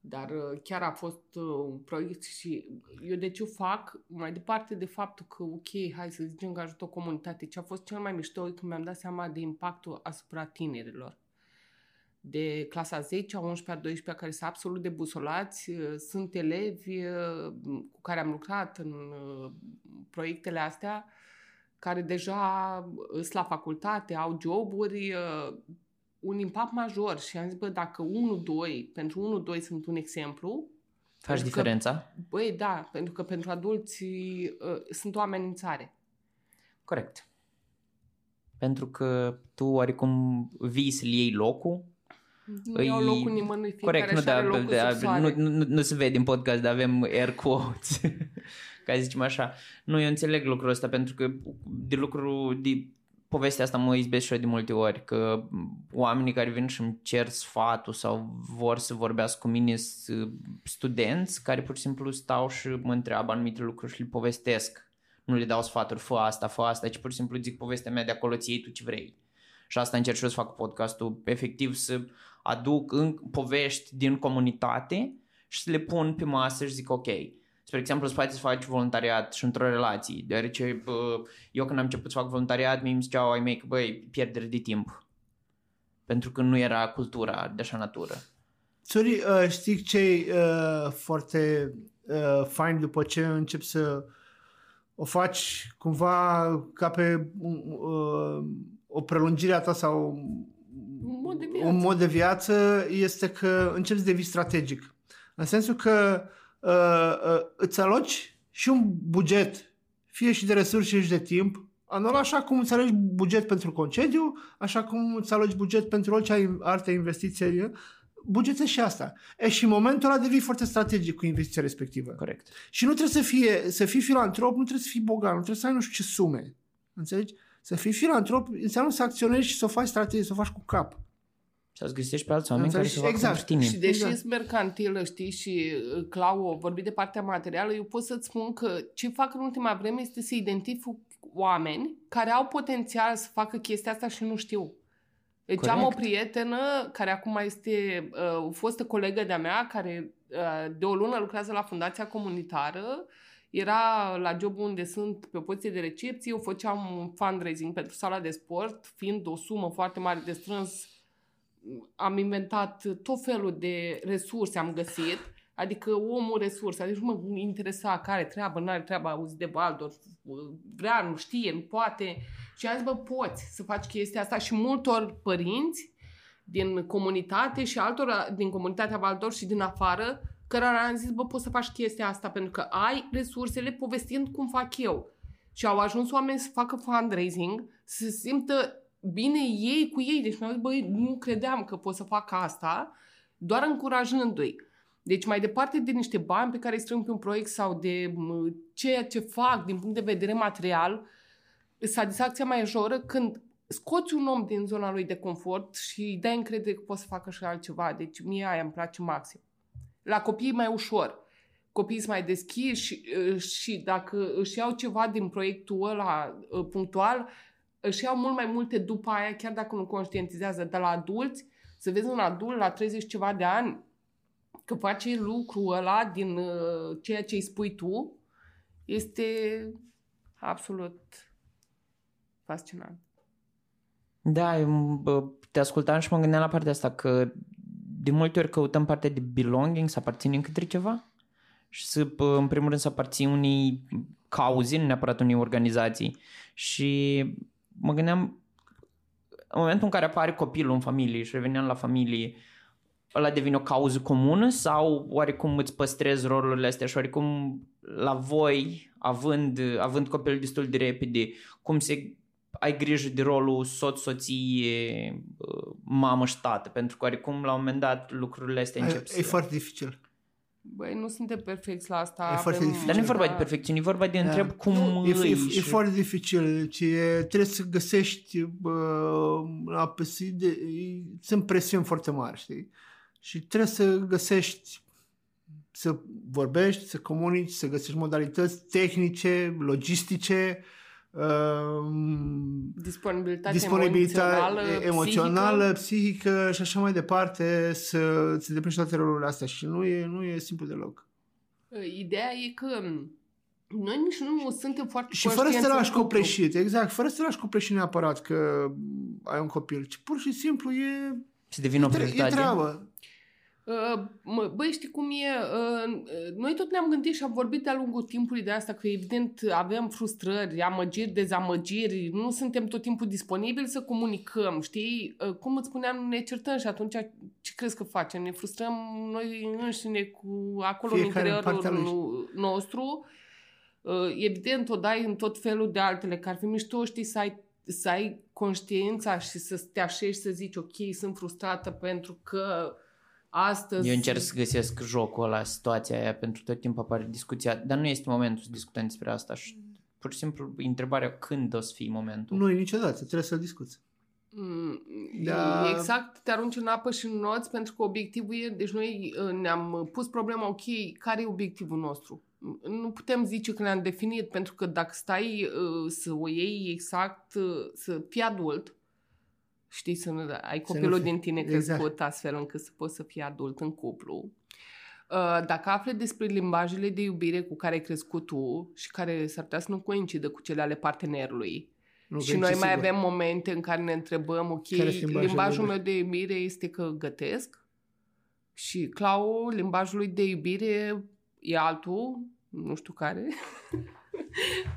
Dar uh, chiar a fost uh, un proiect și eu de ce o fac, mai departe de faptul că, ok, hai să zicem că ajută o comunitate, ce a fost cel mai mișto când mi-am dat seama de impactul asupra tinerilor. De clasa 10, a 11, a 12, care sunt absolut debusolați, uh, sunt elevi uh, cu care am lucrat în uh, proiectele astea, care deja sunt la facultate, au joburi, uh, un impact major și am zis, bă, dacă 1-2, pentru 1-2 sunt un exemplu, Faci Pentru că- diferența? băi, da, pentru că pentru adulți uh, sunt o amenințare. Corect. Pentru că tu oarecum vii să-l iei locul. Nu Îi- iau locul nimănui, fiecare Corect, nu, își are da, locul da, sub soare. nu, nu, nu se vede în podcast, dar avem air quotes. Ca să zicem așa. Nu, eu înțeleg lucrul ăsta pentru că de lucru, de povestea asta mă izbesc și eu de multe ori, că oamenii care vin și îmi cer sfatul sau vor să vorbească cu mine sunt studenți care pur și simplu stau și mă întreabă anumite lucruri și le povestesc. Nu le dau sfaturi, fă asta, fă asta, ci pur și simplu zic povestea mea de acolo, ție tu ce vrei. Și asta încerc și eu să fac cu podcastul, efectiv să aduc în povești din comunitate și să le pun pe masă și zic ok. Spre exemplu, îți poate să faci voluntariat și într-o relație, deoarece bă, eu când am început să fac voluntariat, mi-mi ziceau ai mei că băi, pierdere de timp. Pentru că nu era cultura de așa natură. Sorry, uh, știi ce e uh, foarte uh, fain după ce începi să o faci cumva ca pe uh, o prelungire a ta sau Un mod de viață. un mod de viață este că începi să devii strategic. În sensul că uh, uh, îți aloci și un buget, fie și de resurse și de timp, anual așa cum îți alegi buget pentru concediu, așa cum îți alegi buget pentru orice alte investiție, bugete și asta. E, și în momentul ăla devii foarte strategic cu investiția respectivă. Corect. Și nu trebuie să, fie, să fii filantrop, nu trebuie să fii bogat, nu trebuie să ai nu știu ce sume. Înțelegi? Să fii filantrop înseamnă să acționezi și să o faci strategie, să o faci cu cap. Să-ți găsești pe alți oameni care Înțelegi? să facă Exact. pentru tine. Și deși Exact. exact. sunt mercantilă, știi, și uh, Clau a vorbit de partea materială, eu pot să-ți spun că ce fac în ultima vreme este să identific oameni care au potențial să facă chestia asta și nu știu. Deci Corect. am o prietenă care acum este uh, o fostă colegă de-a mea care uh, de o lună lucrează la fundația comunitară era la jobul unde sunt pe o poziție de recepție, eu făceam un fundraising pentru sala de sport, fiind o sumă foarte mare de strâns, am inventat tot felul de resurse, am găsit, adică omul resurse, adică nu mă interesa care treabă, nu are treabă, auzi de Baldor, vrea, nu știe, nu poate. Și am zis, bă, poți să faci chestia asta și multor părinți din comunitate și altora din comunitatea Valdor și din afară, cărora am zis, bă, poți să faci chestia asta pentru că ai resursele povestind cum fac eu. Și au ajuns oameni să facă fundraising, să se simtă bine ei cu ei. Deci mi-au zis, băi, nu credeam că pot să fac asta, doar încurajându-i. Deci mai departe de niște bani pe care îi strâng pe un proiect sau de m, ceea ce fac din punct de vedere material, satisfacția mai majoră când scoți un om din zona lui de confort și îi dai încredere că poate să facă și altceva. Deci mie aia îmi place maxim. La copii e mai ușor. Copiii sunt mai deschiși și, uh, și dacă își iau ceva din proiectul ăla uh, punctual, își iau mult mai multe după aia, chiar dacă nu conștientizează. De la adulți, să vezi un adult la 30 ceva de ani că face lucrul ăla din uh, ceea ce îi spui tu, este absolut fascinant. Da, eu, bă, te ascultam și mă gândeam la partea asta că de multe ori căutăm partea de belonging, să aparținem către ceva și să, bă, în primul rând, să aparții unei cauze, nu neapărat unei organizații. Și mă gândeam, în momentul în care apare copilul în familie și reveneam la familie, ăla devine o cauză comună sau oarecum îți păstrezi rolurile astea și oarecum la voi, având, având copilul destul de repede, cum se ai grijă de rolul soț, soție, mamă și tată, pentru că oarecum la un moment dat lucrurile astea încep E, să... e foarte dificil. Băi, nu suntem perfecți la asta. E foarte dificil. Dar nu e vorba de perfecțiune, e vorba de întreb cum E, e, îi e, și- e foarte dificil. Deci e, trebuie să găsești bă, la păsi de, e, sunt presiuni foarte mari, știi? Și trebuie să găsești să vorbești, să comunici, să găsești modalități tehnice, logistice, um, Disponibilitate, disponibilitate emoțională, emoțională, psihică. psihică și așa mai departe să îți îndeplinești toate rolurile astea și nu e, nu e simplu deloc. Ideea e că noi nici nu suntem foarte Și fără să te conștienți lași în cuplu. copleșit, exact, fără să te lași copleșit neapărat că ai un copil, ci pur și simplu e, Și devine o e, tre- e prioritate. treabă. Uh, mă, băi, știi cum e? Uh, noi tot ne-am gândit și am vorbit de-a lungul timpului de asta că evident avem frustrări, amăgiri, dezamăgiri, nu suntem tot timpul disponibili să comunicăm, știi? Uh, cum îți spuneam, ne certăm și atunci ce crezi că facem? Ne frustrăm noi înșine cu acolo Fiecare în în partea lui. interiorul nostru. Uh, evident, o dai în tot felul de altele, că ar fi mișto, știi, să ai să ai conștiința și să te așezi să zici, ok, sunt frustrată pentru că astăzi... Eu încerc să găsesc jocul ăla, situația aia, pentru tot timpul apare discuția, dar nu este momentul să discutăm despre asta și pur și simplu întrebarea când o să fie momentul. Nu e niciodată, trebuie să discuți. Mm, Da. e Exact, te arunci în apă și în noți pentru că obiectivul e, deci noi uh, ne-am pus problema, ok, care e obiectivul nostru? Nu putem zice că ne-am definit, pentru că dacă stai uh, să o iei exact, uh, să fii adult, știi, să nu, ai Să copilul nu fii- din tine exact. crescut astfel încât să poți să fii adult în cuplu. Uh, Dacă afli despre limbajele de iubire cu care ai crescut tu și care s-ar putea să nu coincidă cu cele ale partenerului, Nu, și că noi e mai sigur. avem momente în care ne întrebăm, ok, Care sunt limbajele limbajul de meu de iubire este că gătesc și Clau, limbajul lui de iubire e altul, nu știu care.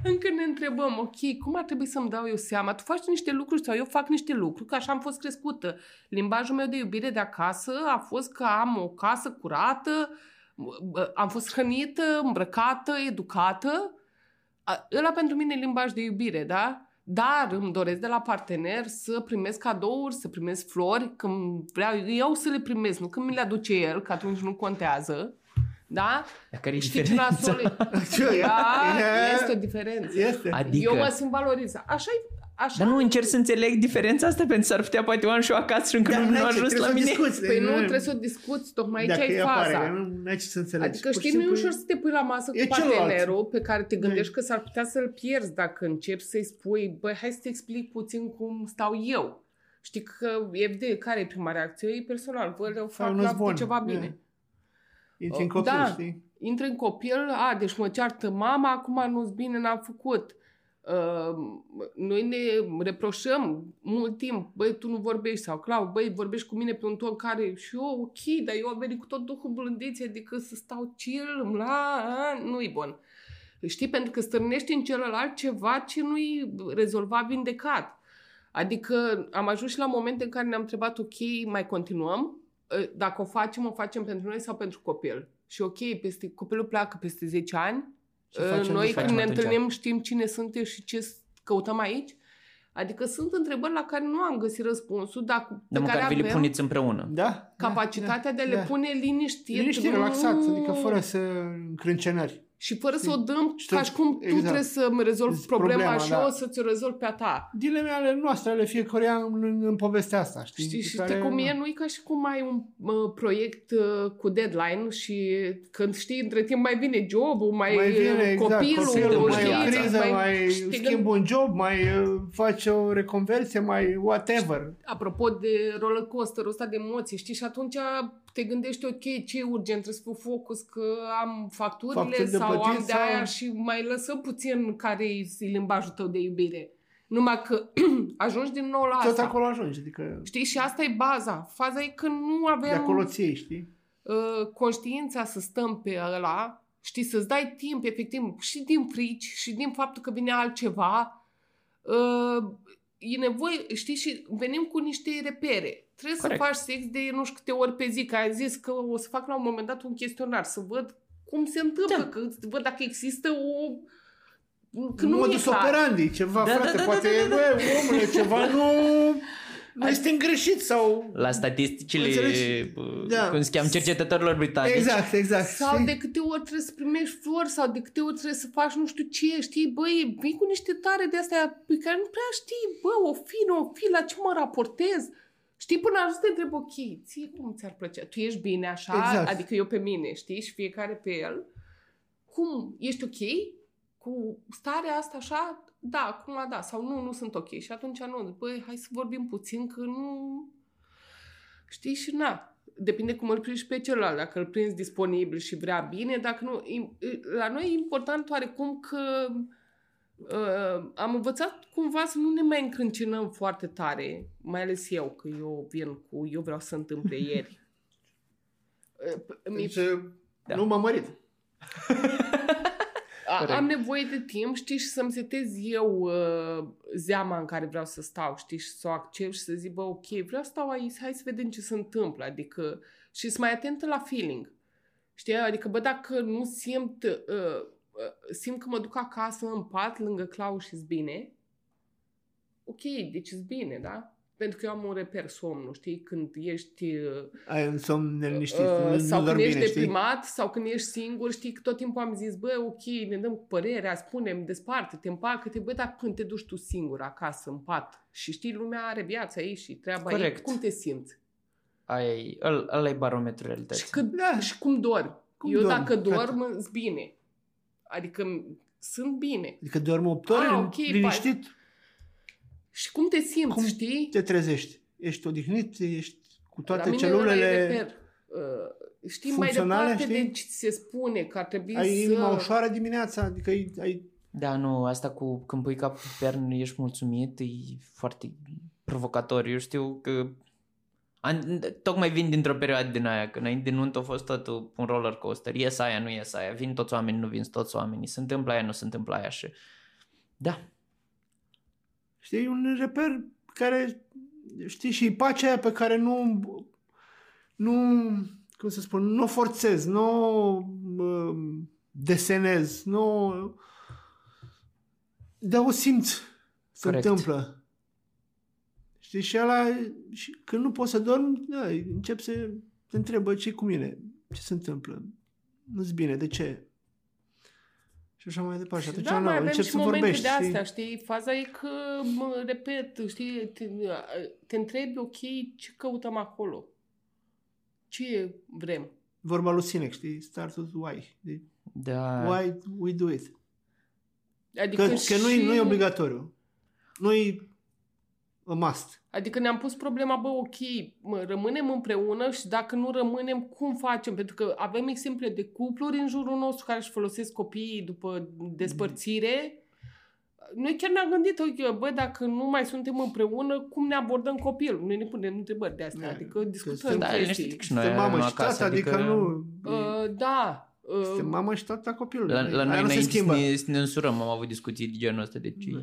Încă ne întrebăm, ok, cum ar trebui să-mi dau eu seama? Tu faci niște lucruri sau eu fac niște lucruri, că așa am fost crescută. Limbajul meu de iubire de acasă a fost că am o casă curată, bă, am fost hrănită, îmbrăcată, educată. A- Ăla pentru mine e limbaj de iubire, da? Dar îmi doresc de la partener să primesc cadouri, să primesc flori, când vreau eu să le primesc, nu când mi le aduce el, că atunci nu contează. Da? Dar care e Știi ce diferența? nasol e? Ce e? Da, E- este o diferență. Este. Adică... Eu mă simt valorizat. Așa e. Așa Dar nu încerc să înțeleg diferența asta pentru că s-ar putea poate eu am și eu acasă și încă nu, nu n-ai a ce, ajuns trebuie la să mine. discuți. Păi nu, trebuie să o discuți, tocmai aici Dacă ai e faza. apare, nu ai ce să înțelegi. Adică Pur și știi, nu e simplu ușor să te pui la masă e cu celălalt. partenerul pe care te gândești că s-ar putea să-l pierzi dacă începi să-i spui, băi, hai să te explic puțin cum stau eu. Știi că, evident, care e prima reacție? E personal, bă, le fac un la zvon. ceva bine. Intri în Oh, copil, da. știi? Intră în copil, a, deci mă ceartă mama, acum nu-s bine, n-am făcut. Uh, noi ne reproșăm mult timp, băi, tu nu vorbești, sau Clau, băi, vorbești cu mine pe un ton care și eu, ok, dar eu am venit cu tot duhul blândeței, adică să stau chill, la, nu-i bun. Știi, pentru că stârnești în celălalt ceva ce nu-i rezolvat vindecat. Adică am ajuns și la momente în care ne-am întrebat, ok, mai continuăm? Uh, Dacă o facem, o facem pentru noi sau pentru copil? Și ok, peste, copilul pleacă peste 10 ani, Ce Uh, facem Noi după când ne atunci? întâlnim știm cine suntem și ce s- căutăm aici. Adică sunt întrebări la care nu am găsit răspunsul, dar cu- pe Dar care măcar vi le avem puneți împreună. Da? capacitatea de a le da. pune liniștit. Liniștit, nu- relaxat, adică fără să încrâncenări. Și fără să o dăm Și ca tot- și cum tu exact. trebuie să-mi rezolvi Deci problema, problema, și da. eu să ți-o rezolv pe a ta. Dileme ale noastre, ale fiecăruia în, în, în povestea asta, știi? Știi, Pe și care- știi cum e? Nu e ca și cum ai un uh, proiect uh, cu deadline și când știi, între timp mai vine jobul, mai, mai vine, uh, exact, copilul, copilul, mai știi, e o criză, mai, și te schimbi un job, mai uh, faci o reconversie, mai whatever. apropo de roller coaster-ul ăsta de emoții, știi? Și atunci te gândești, ok, ce e urgent, trebuie să fiu focus că am facturile Facturi de sau am plătit de aia sau- și mai lăsăm puțin care e limbajul tău de iubire. Numai că ajungi din nou la Tot asta. acolo ajungi, adică Știi? Și asta e baza. Faza e că nu de avem acolo ți iei, știi? uh, conștiința să stăm pe ăla, știi, să-ți dai timp, efectiv, și din frici, și din faptul că vine altceva. Uh, e nevoie, știi, și venim cu niște repere. Trebuie Corect. să faci sex de nu știu câte ori pe zi, că ai zis că o să fac la un moment dat un chestionar, să văd cum se întâmplă, Da. că să văd dacă există o... Că nu Modus e clar. operandi, ceva, Da, frate, da, da, poate, da, da, da. bă, omule, ceva nu... noi suntem greșiți sau... La statisticile, Înțelegi? bă, Da. cum se cheamă, cercetătorilor britanici. Exact, exact. Sau știi? de câte ori trebuie să primești flori sau de câte ori trebuie să faci nu știu ce, știi, băi, vii cu niște tare de astea pe care nu prea știi, bă, o fi, nu o fi, la ce mă raportez? Știi, până ajungi să te întreb, ok, ție cum ți-ar plăcea? Tu ești bine așa? Exact. Adică eu pe mine, știi? Și fiecare pe el. Cum? Ești ok? Cu starea asta așa? Da, acum da. Sau nu, nu sunt ok. Și atunci nu. Băi, hai să vorbim puțin că nu... Știi? Și na. Depinde cum îl prinzi pe celălalt. Dacă îl prinzi disponibil și vrea bine, dacă nu... im- La noi e important oarecum că uh, am învățat cumva să nu ne mai încrâncenăm foarte tare, mai ales eu, că eu vin cu eu vreau să se întâmple ieri. Uh, p- mi- Deci, uh, Da. nu m-am mărit. a- Corect. am nevoie de timp, știi, și să-mi setez eu uh, zeama în care vreau să stau, știi, și să o accept și să zic, bă, ok, vreau să stau aici, hai să vedem ce se întâmplă, adică, și sunt mai atentă la feeling, știi, adică, bă, dacă nu simt, uh, uh, simt că mă duc acasă în pat lângă Clau și bine, ok, deci e bine, da? Pentru că eu am un reper somnul, știi, când ești... Uh, Ai un somn neliniștit, Uh, nu, sau nu când dormi ești bine, știi? deprimat sau când ești singur, știi că tot timpul am zis, bă, ok, ne dăm cu părerea, spunem, desparte-te, împacă-te, bă, dar când te duci tu singur acasă, în pat și știi, lumea are viața ei și treaba ei, Corect. cum te simți? Aia e, ăl- ăla e barometrul realității. Și, cât, Da. și cum dormi? Cum Eu dormi, dacă dorm, frate? sunt bine. Adică m- sunt bine. Adică dormi 8 ore, Ah, ok, liniștit, Și cum te simți, Cum știi? te trezești. Ești odihnit, ești cu La toate mine ăla e celulele, reper. Uh, știi, mai funcționale, departe știi? de ce ți se spune că ar trebui ai să... inima ușoară dimineața, adică ai, ai Da, nu, asta cu când pui capul pe pernă ești mulțumit, e foarte provocator. Eu știu că an, tocmai vin dintr-o perioadă din aia, că înainte de nuntă a fost totul un roller coaster. Ies aia, nu ies aia, vin toți oamenii, nu vin toți oamenii, se întâmplă aia, nu se întâmplă aia și... Da, Știi, un reper care, știi, și pacea aia pe care nu, nu, cum să spun, nu o forțez, nu o um, desenez, nu, dar o simți, se Corect. întâmplă. Știi, și ăla, și când nu poți să dormi, da, încep să te întrebă ce cu mine, ce se întâmplă, nu-ți bine, de ce? Și așa mai departe. Și atunci, da, nu, mai avem încep și să momente vorbești. de știi? astea, știi? Faza e că, mă, repet, știi, te, te întrebi, ok, ce căutăm acolo? Ce vrem? vorba lui Sinex, știi? Start with why. De, da. Why we do it. Adică, Că, și, că nu, e, nu e obligatoriu. Nu e a must. Adică ne-am pus problema, bă, ok, mă, rămânem împreună și dacă nu rămânem, cum facem? Pentru că avem exemple de cupluri în jurul nostru care își folosesc copiii după despărțire. Noi chiar ne-am gândit, ok, bă, dacă nu mai suntem împreună, cum ne abordăm copilul? Noi ne punem întrebări de astea, Da, adică că discutăm suntem- Da, chestii. liniștit și noi Suntem mamă avem și acasă, tata, adică, nu... Uh, da. Uh, Suntem mamă și tata copilului. La, la Aia noi nu se înainte să schimbă. ne, să ne însurăm, am avut discuții de genul ăsta, deci Da.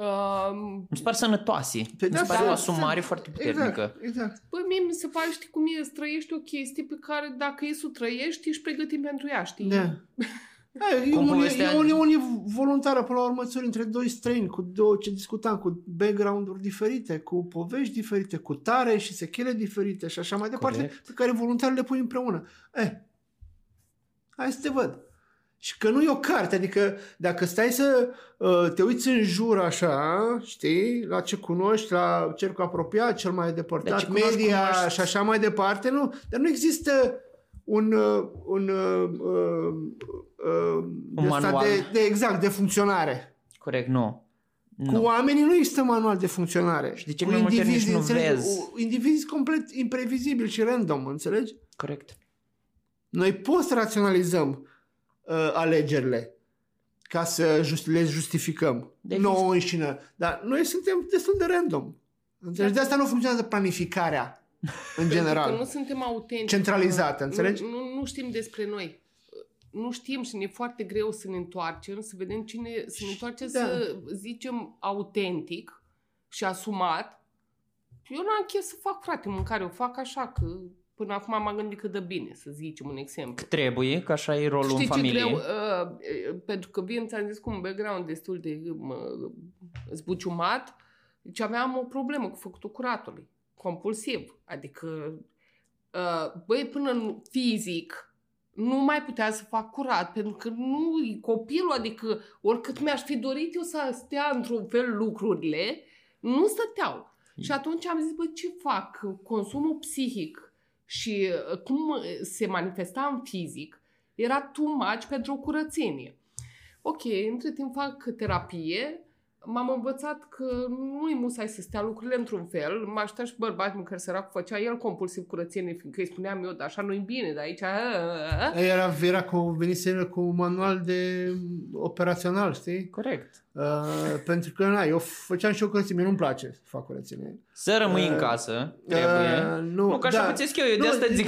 E- uh, mi se par sănătoase. Pe Mi se da, pare o da, asumare da. foarte puternică. Exact, exact. Băi, mie mi se pare, știi cum e, să trăiești o chestie pe care dacă e să o trăiești, ești pregătit pentru ea, știi? Da. Da, e, Cum un, povestea- e, un, e un voluntară până la urmă țări între doi străini, cu două ce discutam, cu background-uri diferite, cu povești diferite, cu tare și sechele diferite și așa mai departe, Corect. pe care voluntar le pui împreună. Eh, hai să te văd. Și că nu e o carte, adică dacă stai să uh, te uiți în jur așa, știi, la ce cunoști, la cercul apropiat, cel mai Dar depărtat, ce cunoști, media cunoști. și așa mai departe, nu, dar nu există un, uh, un, uh, uh, uh, de ăsta manual. de, de, exact, de funcționare. Corect, nu. Cu Nu. oamenii nu există manual de funcționare. Și de ce Cu mai multe ori indivizi, nici nu înțelegi? vezi? U- Indivizi complet imprevizibili și random, înțelegi? Corect. Noi post-raționalizăm uh, alegerile ca să just, le justificăm De nouă înșine. Dar noi suntem destul de random. Înțelegi? De asta nu funcționează planificarea în Pentru că nu general. suntem autentici. Centralizată, înțelegi? Nu, nu, nu știm despre noi. Nu știm și ne e foarte greu să ne întoarcem, să vedem cine, să ne întoarcem Da. să zicem autentic și asumat. Eu n-am chef să fac, frate, mâncare, o fac așa, că până acum m-am gândit că dă bine, să zicem un exemplu. Trebuie, că așa e rolul Știi în ce familie. greu? Uh, pentru că vin, ți-am zis, cu un background destul de uh, zbuciumat Deci aveam o problemă cu făcutul curatului, compulsiv. Adică, uh, băi, până în fizic, nu mai putea să fac curat, pentru că nu copilul, adică oricât mi-aș fi dorit eu să stea într-un fel lucrurile, nu stăteau. Și atunci am zis, băi, ce fac? Consumul psihic și uh, cum se manifesta în fizic era too much pentru o curățenie. Ok, între timp fac terapie, m-am învățat că nu-i musai să stea lucrurile într-un fel. Mă aștepta și bărbatul care sărac făcea el compulsiv curățenie, fiindcă îi spuneam eu, dar așa nu-i bine, dar aici... Era, era cu, venise cu un manual de operațional, știi? Corect. Uh, pentru că, na, eu făceam și o curățenie, nu-mi place să fac curățenie. Să rămâi uh, în casă, trebuie. Uh, nu, nu, că așa da, pățesc eu, eu nu, de asta zic.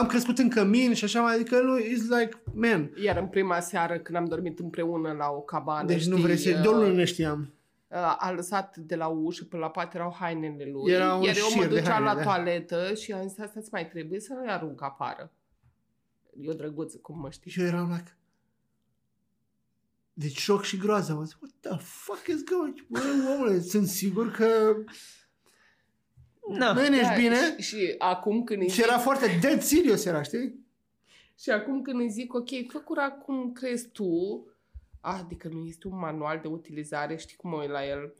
Am crescut în cămin și așa mai, adică nu, it's like, man. Iar în prima seară când am dormit împreună la o cabană, Deci știi, nu vrei să, uh, de ne știam. Uh, a lăsat de la ușă până la pat erau hainele lui. Era un iar eu mă duceam la da. toaletă și am zis, asta mai trebuie să le arunc afară. Eu drăguț, cum mă știi. Și eu eram like, deci șoc și groază. Mă zic, what the fuck is going? Bă, omule, sunt sigur că no. nu ești Da, bine. Și, și acum când îi Și zic, era foarte dead serious, era, știi? și acum când îi zic, ok, fă curat cum crezi tu, adică nu este un manual de utilizare, știi cum mă uit la el.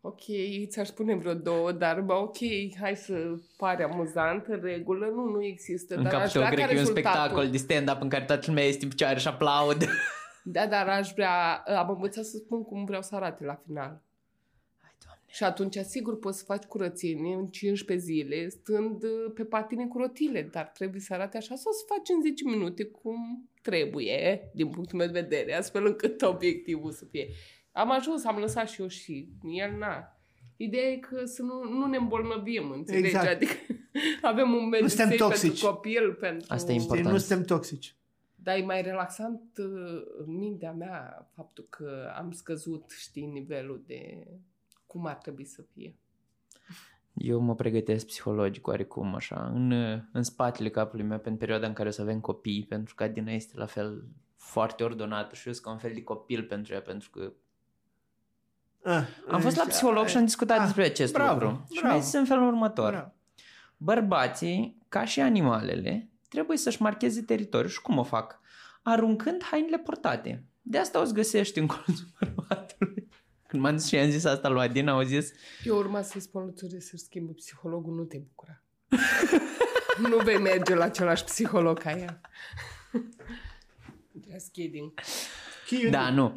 Ok, ți-aș spune vreo două, dar bă, ok, hai să pare amuzant, în regulă, nu, nu există. În dar cap aș tău vrea cred ca că e un rezultatul- spectacol de stand-up în care toată lumea este în picioare și aplaudă. Da, dar aș vrea, am învățat să spun cum vreau să arate la final. Hai, Doamne. Și atunci, sigur, poți să faci curățenie în 15 zile, stând uh, pe patine cu rotile, dar trebuie să arate așa sau să faci în 10 minute cum trebuie, din punctul meu de vedere, astfel încât obiectivul să fie. Am ajuns, am lăsat și eu și el n-a. Ideea e că să nu, nu ne îmbolnăvim, înțelegi? Exact. Adică avem un mediu suntem safe toxici. pentru copil, pentru... Asta e Știi, important. nu suntem toxici. Dar e mai relaxant uh, în mintea mea faptul că am scăzut, știi, nivelul de cum ar trebui să fie. Eu mă pregătesc psihologic oarecum așa, în, în spatele capului meu pentru perioada în care o să avem copii, pentru că Adina este la fel foarte ordonată și eu sunt ca un fel de copil pentru ea, pentru că Ah, am fost la deci, psiholog și am discutat ah, despre acest bravo, lucru. Și bravo. mi-a zis în felul următor. Bravo. Bărbații, ca și animalele, trebuie să-și marcheze teritoriul. Și cum o fac? Aruncând hainele portate. De asta o să găsești în colțul bărbatului. Când m-am dus și i-am zis asta lui Adina, au zis Eu urma să-i spun lui Țure să-și schimbe psihologul, nu te bucura. nu vei merge la același psiholog ca ea. Just kidding. Chiu- Da, nu.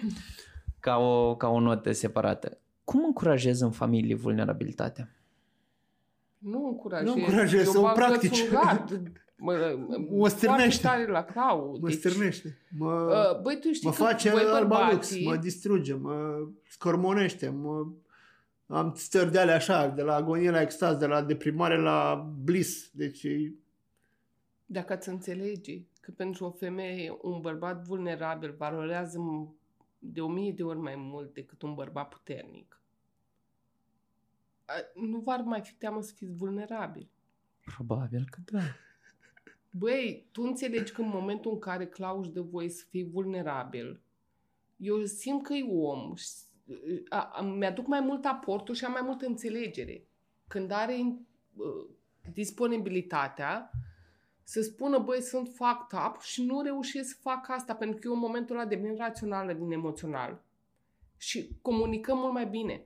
Ca o, ca o notă separată. Cum încurajezi în familie vulnerabilitatea? Nu încurajez. Nu încurajez, Eu să o bag practici. În gard. Mă, Mă stârnește. Foarte tare la crau. Mă Deci, stârnește. Mă, uh, băi, tu știi mă că face voi albalux, bărbații, mă distruge, mă scormonește, mă... Am stări de alea așa, de la agonie la extaz, de la deprimare la bliss. Deci e- Dacă ați înțelege că pentru o femeie un bărbat vulnerabil valorează m- de o mie de ori mai mult decât un bărbat puternic, a- nu v-ar mai fi teamă să fiți vulnerabil. Probabil că da. Băi, tu înțelegi că în momentul în care Clau își dă voie să fii vulnerabil, eu simt că e om. și- A, a, mi-aduc mai mult aportul și am mai multă înțelegere. Când are uh, disponibilitatea să spună, băi, sunt fucked up și nu reușesc să fac asta pentru că eu în momentul ăla devin rațională din emoțional. Și comunicăm mult mai bine.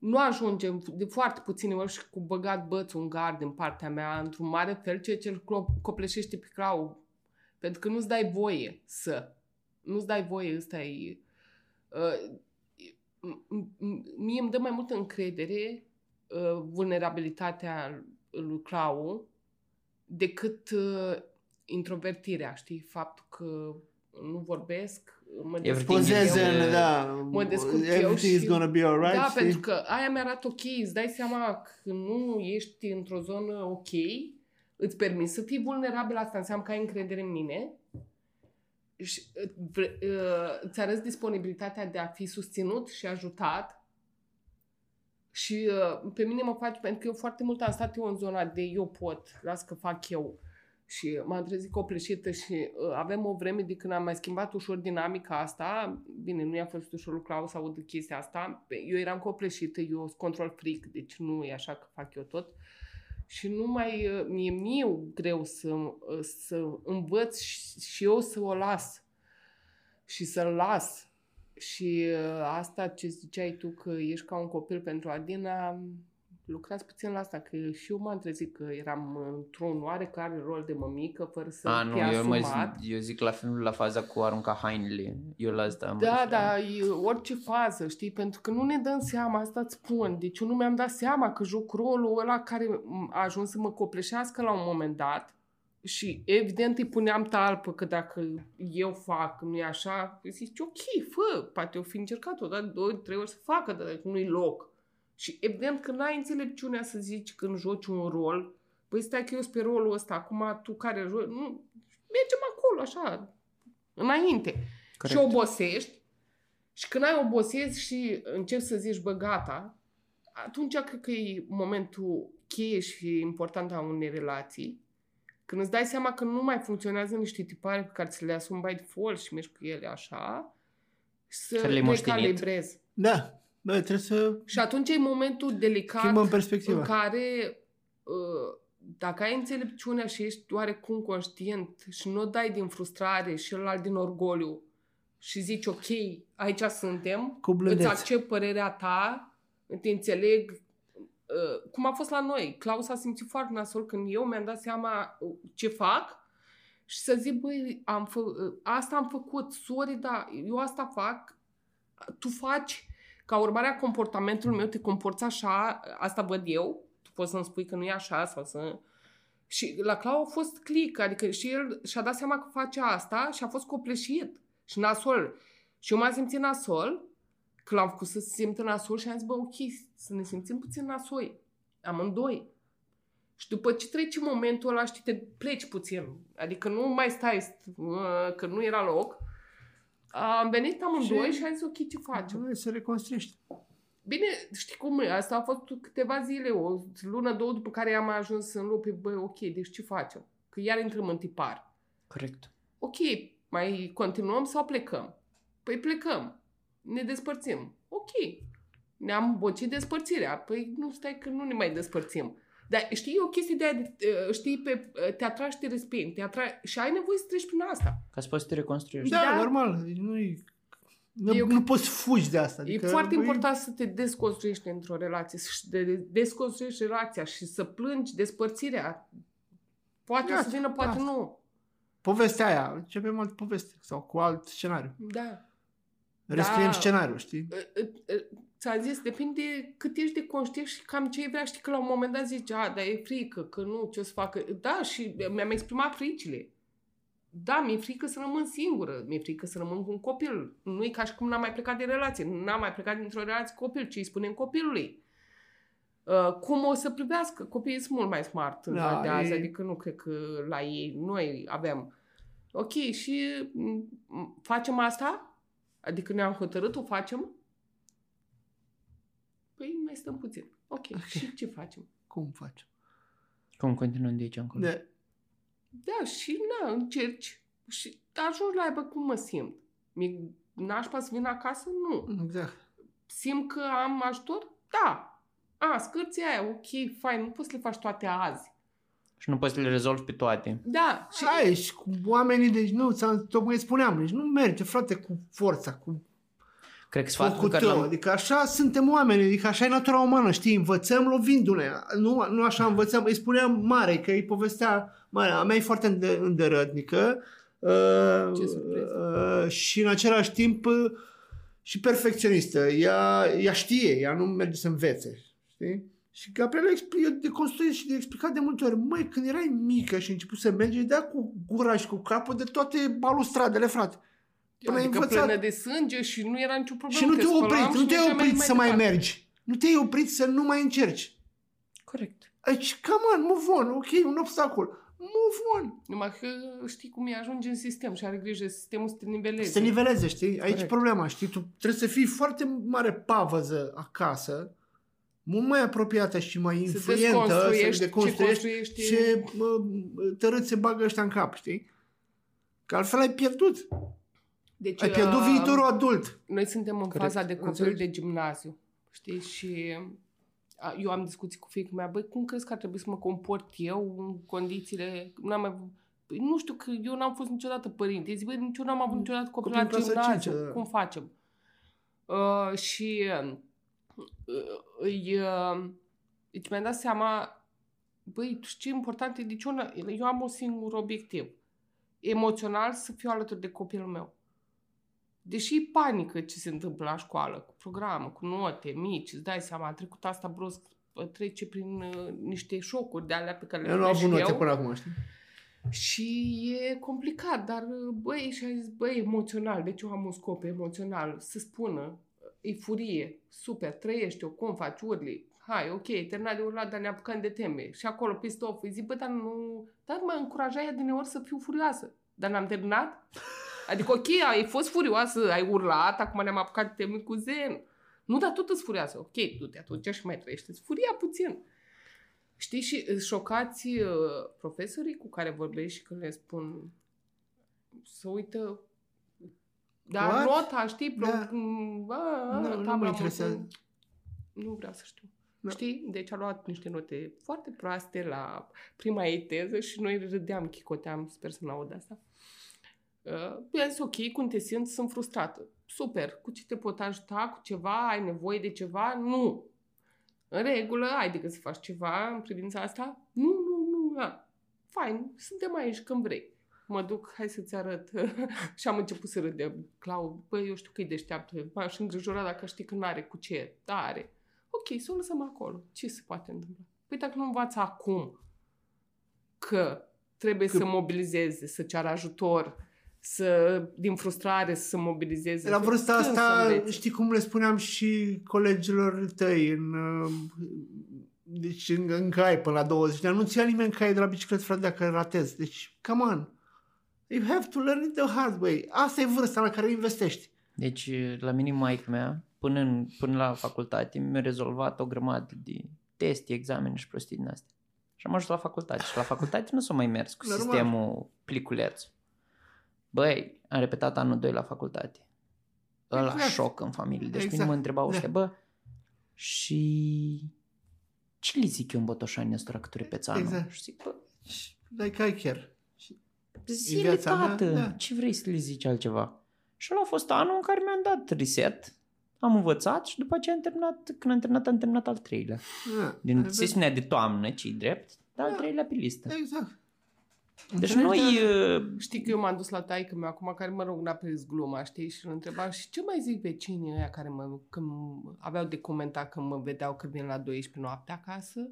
Nu ajungem de foarte puține ori și cu băgat bățul în gard din partea mea într-un mare fel, ceea ce îl clo- copleșește pe crau. Pentru că nu-ți dai voie să. Nu-ți dai voie, ăsta e... Uh, m- m- mie îmi dă mai multă încredere uh, vulnerabilitatea lui Clau decât uh, introvertirea, știi? Faptul că nu vorbesc, mă descurc Everything pozeze, is, eu. uh, da, mă descurc eu everything is și- gonna be alright. Da, știi? pentru că aia mi-arată ok, îți dai seama că nu ești într-o zonă ok, îți permiți să fii vulnerabil, asta înseamnă că ai încredere în mine și uh, vre- uh, îți arăți disponibilitatea de a fi susținut și ajutat și uh, pe mine mă faci, pentru că eu foarte mult am stat eu în zona de eu pot, las că fac eu. Și m-am trezit copleșită și uh, avem o vreme de când am mai schimbat ușor dinamica asta. Bine, nu i-a fost ușor lui Claus să aud chestia asta. Eu eram copleșită, eu sunt control freak, deci nu e așa că fac eu tot. Și nu mai, uh, mi-e mie greu să, uh, să învăț și, și eu să o las. Și să-l las. Și uh, asta ce ziceai tu că ești ca un copil pentru Adina, lucrați puțin la asta, că și eu m-am trezit că eram într-un oarecare rol de mămică, fără să A, nu, fie eu, mă, asumat. zi- eu zic la film la faza cu arunca hainele. Eu la asta am Da, referat. da, e orice fază, știi? Pentru că nu ne dăm seama, asta îți spun. Deci eu nu mi-am dat seama că joc rolul ăla care a ajuns să mă copleșească la un moment dat și evident îi puneam talpă că dacă eu fac, nu e așa, zici ok, fă, poate eu fi încercat o dată, două, trei ori să facă, dar dacă nu-i loc. Și evident că n-ai înțelepciunea să zici când joci un rol, păi stai că eu sunt pe rolul ăsta, acum tu care joci, nu, mergem acolo, așa, înainte. Corect. Și obosești și când ai obosezi și începi să zici, bă, gata, atunci cred că e momentul cheie și important a unei relații. Când îți dai seama că nu mai funcționează niște tipare pe care ți le asumi by default și mergi cu ele așa, să Care le-ai moștenit. recalibrezi. Da, bă, trebuie să Și atunci e momentul delicat schimbăm în perspectiva. care uh, dacă ai înțelepciunea și ești oarecum conștient și nu o dai din frustrare și ălalt din orgoliu și zici ok, aici suntem, Cu îți blândețe. accept părerea ta, te înțeleg, uh, cum a fost la noi. Claus a simțit foarte nasol când eu mi-am dat seama uh, ce fac și să zic, băi, am fă, uh, asta am făcut, sorry, da, eu asta fac, tu faci, ca urmare a comportamentului meu, te comporți așa, asta văd eu, tu poți să-mi spui că nu e așa sau să... Și la Clau a fost click, adică și el și-a dat seama că face asta și a fost copleșit și nasol. Și eu m-am simțit nasol, că l-am făcut să se simtă nasol și am zis, bă, ok, să ne simțim puțin nasoi, amândoi. Și după ce trece momentul ăla, știi, te pleci puțin. Adică nu mai stai, st- că nu era loc. Am venit amândoi Și- și am zis, ok, ce facem? Hai să reconstruiești. Bine, știi cum e, asta a fost câteva zile, o lună, două după care am ajuns în lupi, băi, ok, deci ce facem? Că iar intrăm în tipar. Corect. Ok, mai continuăm sau plecăm? Păi plecăm. Ne despărțim. Ok. Ne-am bocit despărțirea. Păi nu stai că nu ne mai despărțim. Dar știi, e o chestie de, aia de uh, știi, pe, uh, te atragi și te respingi. Te atragi, și ai nevoie să treci prin asta. Ca să poți să te reconstruiești. Da, Da. normal. Nu, nu, Eu- nu poți fugi de asta. Adică, e foarte important să te desconstruiești într-o relație, să de, desconstruiești relația și să plângi despărțirea. Poate Iată, să vină, poate asta. nu. Povestea aia, începem altă poveste sau cu alt scenariu. Da. Rescriem Da. scenariul, știi? Uh, uh, uh, Ți-am zis, depinde cât ești de conștient și cam ce vrea. Știi că la un moment dat zici, a, dar e frică, că nu, ce o să facă. Da, și mi-am exprimat fricile. Da, mi-e frică să rămân singură, mi-e frică să rămân cu un copil. Nu e ca și cum n-am mai plecat de relație, n-am mai plecat dintr-o relație cu copil, ci îi spunem copilului. Uh, cum o să privească? Copiii sunt mult mai smart în Da, ziua de azi, e- adică nu cred că la ei, noi avem. Ok, și m, m, facem asta? Adică ne-am hotărât, o facem? Păi mai stăm puțin. Ok, și ce facem? Cum faci? Cum continuăm de aici încolo? De, Da, și na, încerci și ajungi la aia, cum mă simt. Mi nașpa să vin acasă? Nu. exact. Simt că am ajutor? Da. A, scârția aia, ok, fain, nu poți să le faci toate azi. Și nu poți să le rezolvi pe toate. Da, și Și ai, și cu oamenii, deci nu, ți-am, tocmai spuneam, deci nu merge, frate, cu forța, cu Cred că sfatul focul pe care tău. l-am... Adică așa suntem oameni, adică așa e natura umană, știi, învățăm lovindu-ne. Nu, nu așa învățăm, îi spuneam mare, că îi povestea mare, a mea e foarte înde- îndărătnică. Uh, Ce surpriză. uh, și în același timp uh, și perfecționistă. Ea, ea știe, ea nu merge să învețe. Știi? Și Gabriela expl- eu de construit și de explicat de multe ori, măi, când erai mică și ai început să mergi, îi dea cu gura și cu capul de toate balustradele, frate. Până ai adică învățat. plină de sânge și nu era nicio problemă. Și nu că te-ai spălam oprit, și nu te-ai mergeam oprit să mai departe. mergi. Nu te-ai oprit să nu mai încerci. Corect. Aici, come on, move on, ok, un obstacol. Move on. Numai că știi cum e, ajunge în sistem și are grijă sistemul să te niveleze. Să te niveleze, știi? Aici Corect. problema, știi? Tu trebuie să fii foarte mare pavăză acasă mult mai apropiată și mai influentă, desconstruiești să deconstruiești ce construiești ce mă, tărât se bagă ăștia în cap, știi? Că altfel ai pierdut. Deci, Ai pierdut uh, viitorul adult. Noi suntem în Corect. faza de copil Înțelegi? de gimnaziu, știi? Și a, eu am discuții cu fiica mea, băi, cum crezi că ar trebui să mă comport eu în condițiile... N-am mai, Păi nu știu, că eu n-am fost niciodată părinte. Zic, băi, nici eu n-am avut niciodată copil Copil la în clasa gimnaziu. cincea, da. Cum facem? Uh, și uh, îi, uh, deci mi-am dat seama, băi, tu știi ce important e? Deci eu, n- eu am un singur obiectiv. Emoțional să fiu alături de copilul meu. Deși e panică ce se întâmplă la școală, cu programă, cu note mici, îți dai seama, a trecut asta brusc, trece prin uh, niște șocuri de alea pe care le Eu nu am trăiesc avut note eu. până acum, știi? Și e complicat, dar băi, și a zis, băi, emoțional, deci eu am un scop emoțional, să spună, e furie, super, trăiește-o, cum faci, urli, hai, ok, terminat de urlat, dar ne apucăm de teme. Și acolo, peste off, îi zic, bă, dar nu, dar mă încuraja ea de ori să fiu furioasă. Dar n-am terminat? Adică, ok, ai fost furioasă, ai urlat, acum ne-am apucat de teme cu zen. Nu, dar tot îți furioasă. Ok, du-te atunci și mai trăiește. Furia puțin. Știi, și îți șocați uh, profesorii cu care vorbești și când le spun să uită dar What? nota, știi? Pro... Da. A, a, Nu, nu tabla mă interesează. mulțumim. Nu vreau să știu. Da. Știi? Deci a luat niște note foarte proaste la prima ei teză și noi râdeam, chicoteam, sper să nu aud asta. Uh, i-a zis, ok, cum te simți? Sunt frustrată. Super, cu ce te pot ajuta? Cu ceva? Ai nevoie de ceva? Nu. În regulă, ai decât să faci ceva în privința asta? Nu, nu, nu. A. Fain, suntem aici când vrei. Mă duc, hai să-ți arăt. și am început să râdem. Clau, băi, eu știu că e deșteaptă. M-aș îngrijora dacă știi că nu are cu ce. Da, are. Ok, să o lăsăm acolo. Ce se poate întâmpla? Păi dacă nu învață acum că trebuie Că- să mobilizeze, să ceară ajutor, să, din frustrare, să se mobilizeze. La vârsta Când să asta, învețe? știi cum le spuneam și colegilor tăi în, uh, deci în, în cai până la 20 de ani. Nu ți ia nimeni cai de la bicicletă, frate, dacă ratezi. Deci, come on. You have to learn it the hard way. Asta e vârsta la care investești. Deci, la mine maică mea, până, în, până la facultate, mi-a rezolvat o grămadă de teste, examene și prostii din astea. Și am ajuns la facultate. Și la facultate nu s-a mai mers cu Normal. sistemul pliculeț. Băi, am repetat anul 2 la facultate. Ăla Exact. șoc în familie. Deci Exact. exact. mă întrebau ăștia, Da. bă, și ce li zic eu în Botoșani ăstora că tu repeți anul? Exact. Și zic, bă, Like I care. Zile, viața mea, tată, da. ce vrei să le zici altceva? Și ăla a fost anul în care mi-am dat reset, am învățat și după aceea am terminat, când am terminat, am terminat al treilea. Da. Din Ai sesiunea de toamnă, ce drept, dar al Da. treilea pe listă. văzut? Exact. Deci Înțelegi? noi, uh, Știi că eu m-am dus la taică meu acum, care mă rog, n-a prins gluma, știi? Și îl întrebam, și ce mai zic vecinii ăia care mă, când aveau de comentat când mă vedeau că vin la 12 noapte acasă?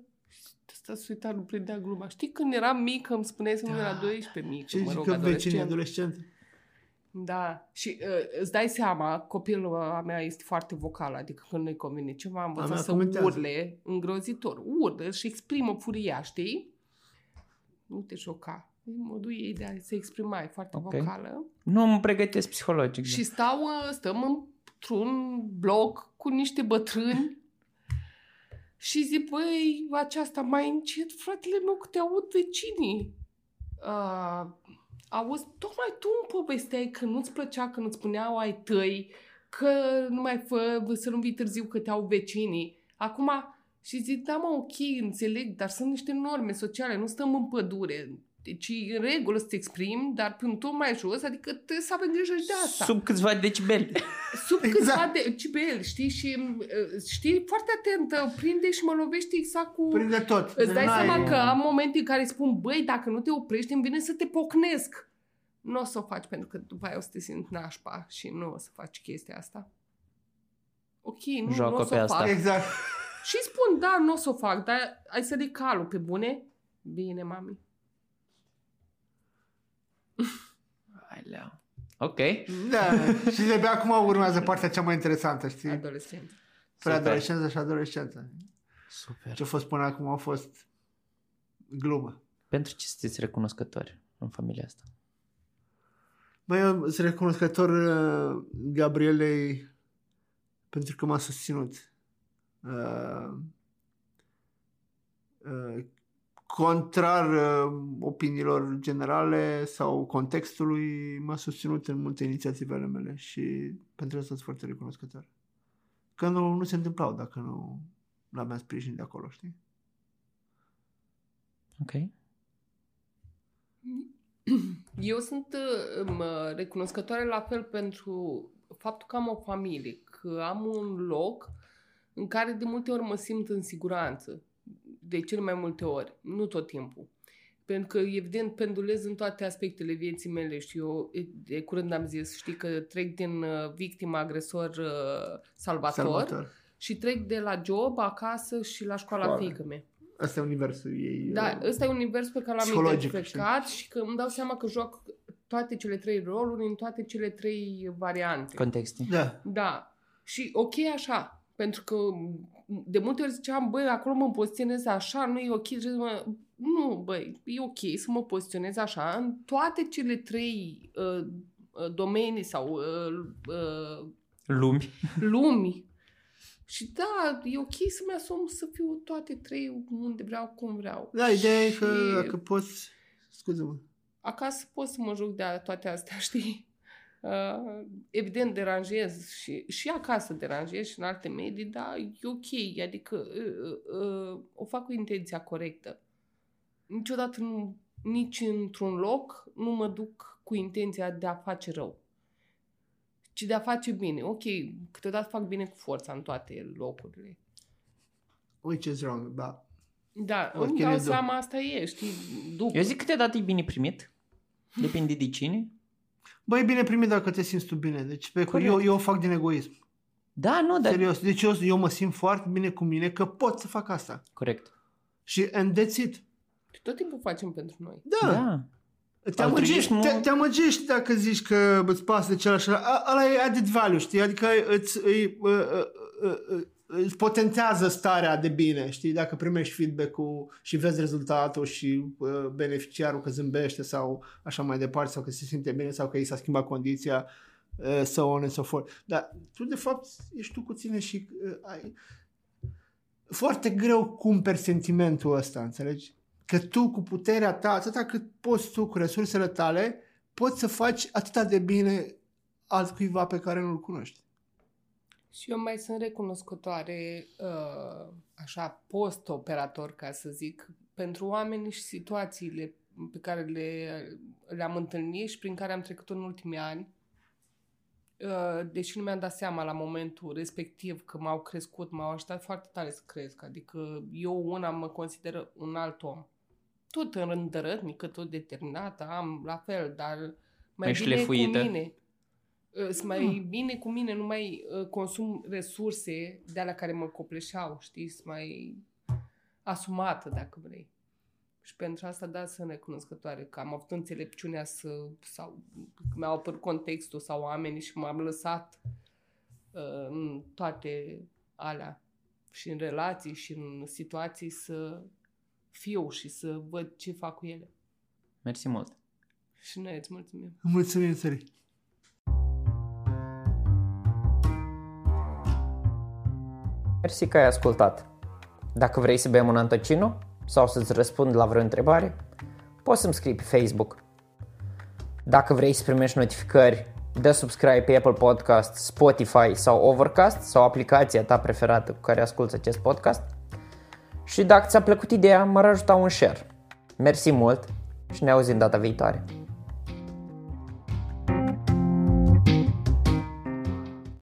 Și ăsta se uita, nu prindea gluma. Știi, când eram mică, îmi spuneai să nu vin la 12 mică, Ce mă rog, zic că vecinii adolescent. adolescente? Da, și uh, îți dai seama, copilul a mea este foarte vocal, adică când nu-i convine ceva, am mea învățat să comentează. urle îngrozitor. Urlă și exprimă furia, știi? Nu te șoca. E modul ei de a se exprima, e foarte Ok. vocală. nu mă pregătesc psihologic. Și stau, uh, stăm într-un bloc cu niște bătrâni și zic, băi, aceasta mai încet, fratele meu, că te aud vecinii. Uh, auzi, tocmai tu îmi povesteai că nu-ți plăcea când îți spuneau ai tăi, că nu mai fă, să nu vii târziu că te au vecinii. Acum, și zic, da mă, ok, înțeleg, dar sunt niște norme sociale, nu stăm în pădure. Deci e în regulă să te exprimi, dar pe un ton mai jos, adică trebuie să avem grijă și de asta. Sub câțiva decibeli. Sub Exact. câțiva decibeli, știi? Și uh, știi, foarte atentă, prinde și mă lovește exact cu... Prinde tot. Îți dai N-ai- seama că am momente în care spun, băi, dacă nu te oprești, îmi vine să te pocnesc. Nu o să o faci pentru că după aia o să te simți nașpa și nu o să faci chestia asta. Ok, nu, Joacă nu o să pe o asta. fac. Exact. Și spun, da, nu o să o fac, dar ai să dai calul pe bune? Bine, mami. Alea. Ok. Da. și de pe acum urmează partea cea mai interesantă, știi? Adolescent. Preadolescență și adolescență. Super. Ce a fost până acum a fost glumă. Pentru ce sunteți recunoscători în familia asta? Băi, eu sunt recunoscător uh, Gabrielei pentru că m-a susținut. Uh, uh, contrar uh, opiniilor generale sau contextului, m-a susținut în multe inițiative ale mele și pentru asta sunt foarte recunoscător. Că nu, nu se întâmplau dacă nu l-aveam sprijin de acolo, știi? Ok. Eu sunt uh, recunoscătoare la fel pentru faptul că am o familie, că am un loc în care de multe ori mă simt în siguranță. De cel mai multe ori, nu tot timpul. Pentru că, evident, pendulez în toate aspectele vieții mele și eu, de curând am zis, știi că trec din uh, victima, agresor, uh, salvator, salvator și trec de la job acasă și la școala Școală. fiică mea. Asta e universul ei. Da, ăsta e univers pe care l-am identificat și că îmi dau seama că joc toate cele trei roluri în toate cele trei variante. Contexte. Da. Da. Și ok așa, pentru că de multe ori ziceam, băi, acolo mă poziționez așa, nu e ok. Mă... Nu, băi, e ok să mă poziționez așa în toate cele trei uh, uh domenii sau uh, uh, lumi. lumi și da, e ok să-mi asum să fiu toate trei unde vreau, cum vreau. Da, ideea e că, că poți... Scuze-mă. Acasă pot să mă joc de toate astea, știi? Uh, evident deranjez și, și acasă deranjez și în alte medii, dar e ok, adică uh, uh, o fac cu intenția corectă. Niciodată nu, nici într-un loc nu mă duc cu intenția de a face rău ci de a face bine. Ok, câteodată fac bine cu forța în toate locurile. Which is wrong, da. Da, îmi dau seama, asta e, știi, după. Eu zic câteodată e bine primit. Depinde de cine. Băi, e bine primit dacă te simți tu bine. Deci pe eu, eu o fac din egoism. Da, nu, dar... Serios. Deci eu, eu mă simt foarte bine cu mine că pot să fac asta. Corect. Și and that's it. Tot timpul facem pentru noi. Da. da. Te amăgești, te, te amăgești dacă zici că îți pasă de celălalt. Ăla e added value, știi? Adică îți, îi, îți potențează starea de bine, știi? Dacă primești feedback-ul și vezi rezultatul și beneficiarul că zâmbește sau așa mai departe, sau că se simte bine sau că i s-a schimbat condiția, so on and so forth. Dar tu, de fapt, ești tu cu tine și ai... Foarte greu cumperi sentimentul ăsta, înțelegi? că tu cu puterea ta, atâta cât poți tu cu resursele tale, poți să faci atâta de bine altcuiva pe care nu-l cunoști. Și eu mai sunt recunoscătoare, uh, așa, post-operator, ca să zic, pentru oamenii și situațiile pe care le, le-am întâlnit și prin care am trecut în ultimii ani. Uh, deși nu mi-am dat seama la momentul respectiv că m-au crescut, m-au ajutat foarte tare să cresc. Adică eu una mă consider un alt om tot îndărătnică, tot determinată, am la fel, dar mai, mai bine cu mine. Sunt mai hmm. bine cu mine, nu mai uh, consum resurse de alea care mă copleșeau, știi? Sunt mai asumată, dacă vrei. Și pentru asta, da, sunt recunoscătoare că am avut înțelepciunea să, sau mi-au apărut contextul sau oamenii și m-am lăsat uh, în toate alea și în relații și în situații să fiu și să văd ce fac cu ele. Mersi mult! Și noi îți mulțumim! Mulțumim, Sări! Mersi că ai ascultat! Dacă vrei să bem un antocino sau să-ți răspund la vreo întrebare, poți să-mi scrii pe Facebook. Dacă vrei să primești notificări, dă subscribe pe Apple Podcast, Spotify sau Overcast sau aplicația ta preferată cu care asculti acest podcast – și dacă ți-a plăcut ideea, m-ar ajuta un share. Mersi mult și ne auzim data viitoare.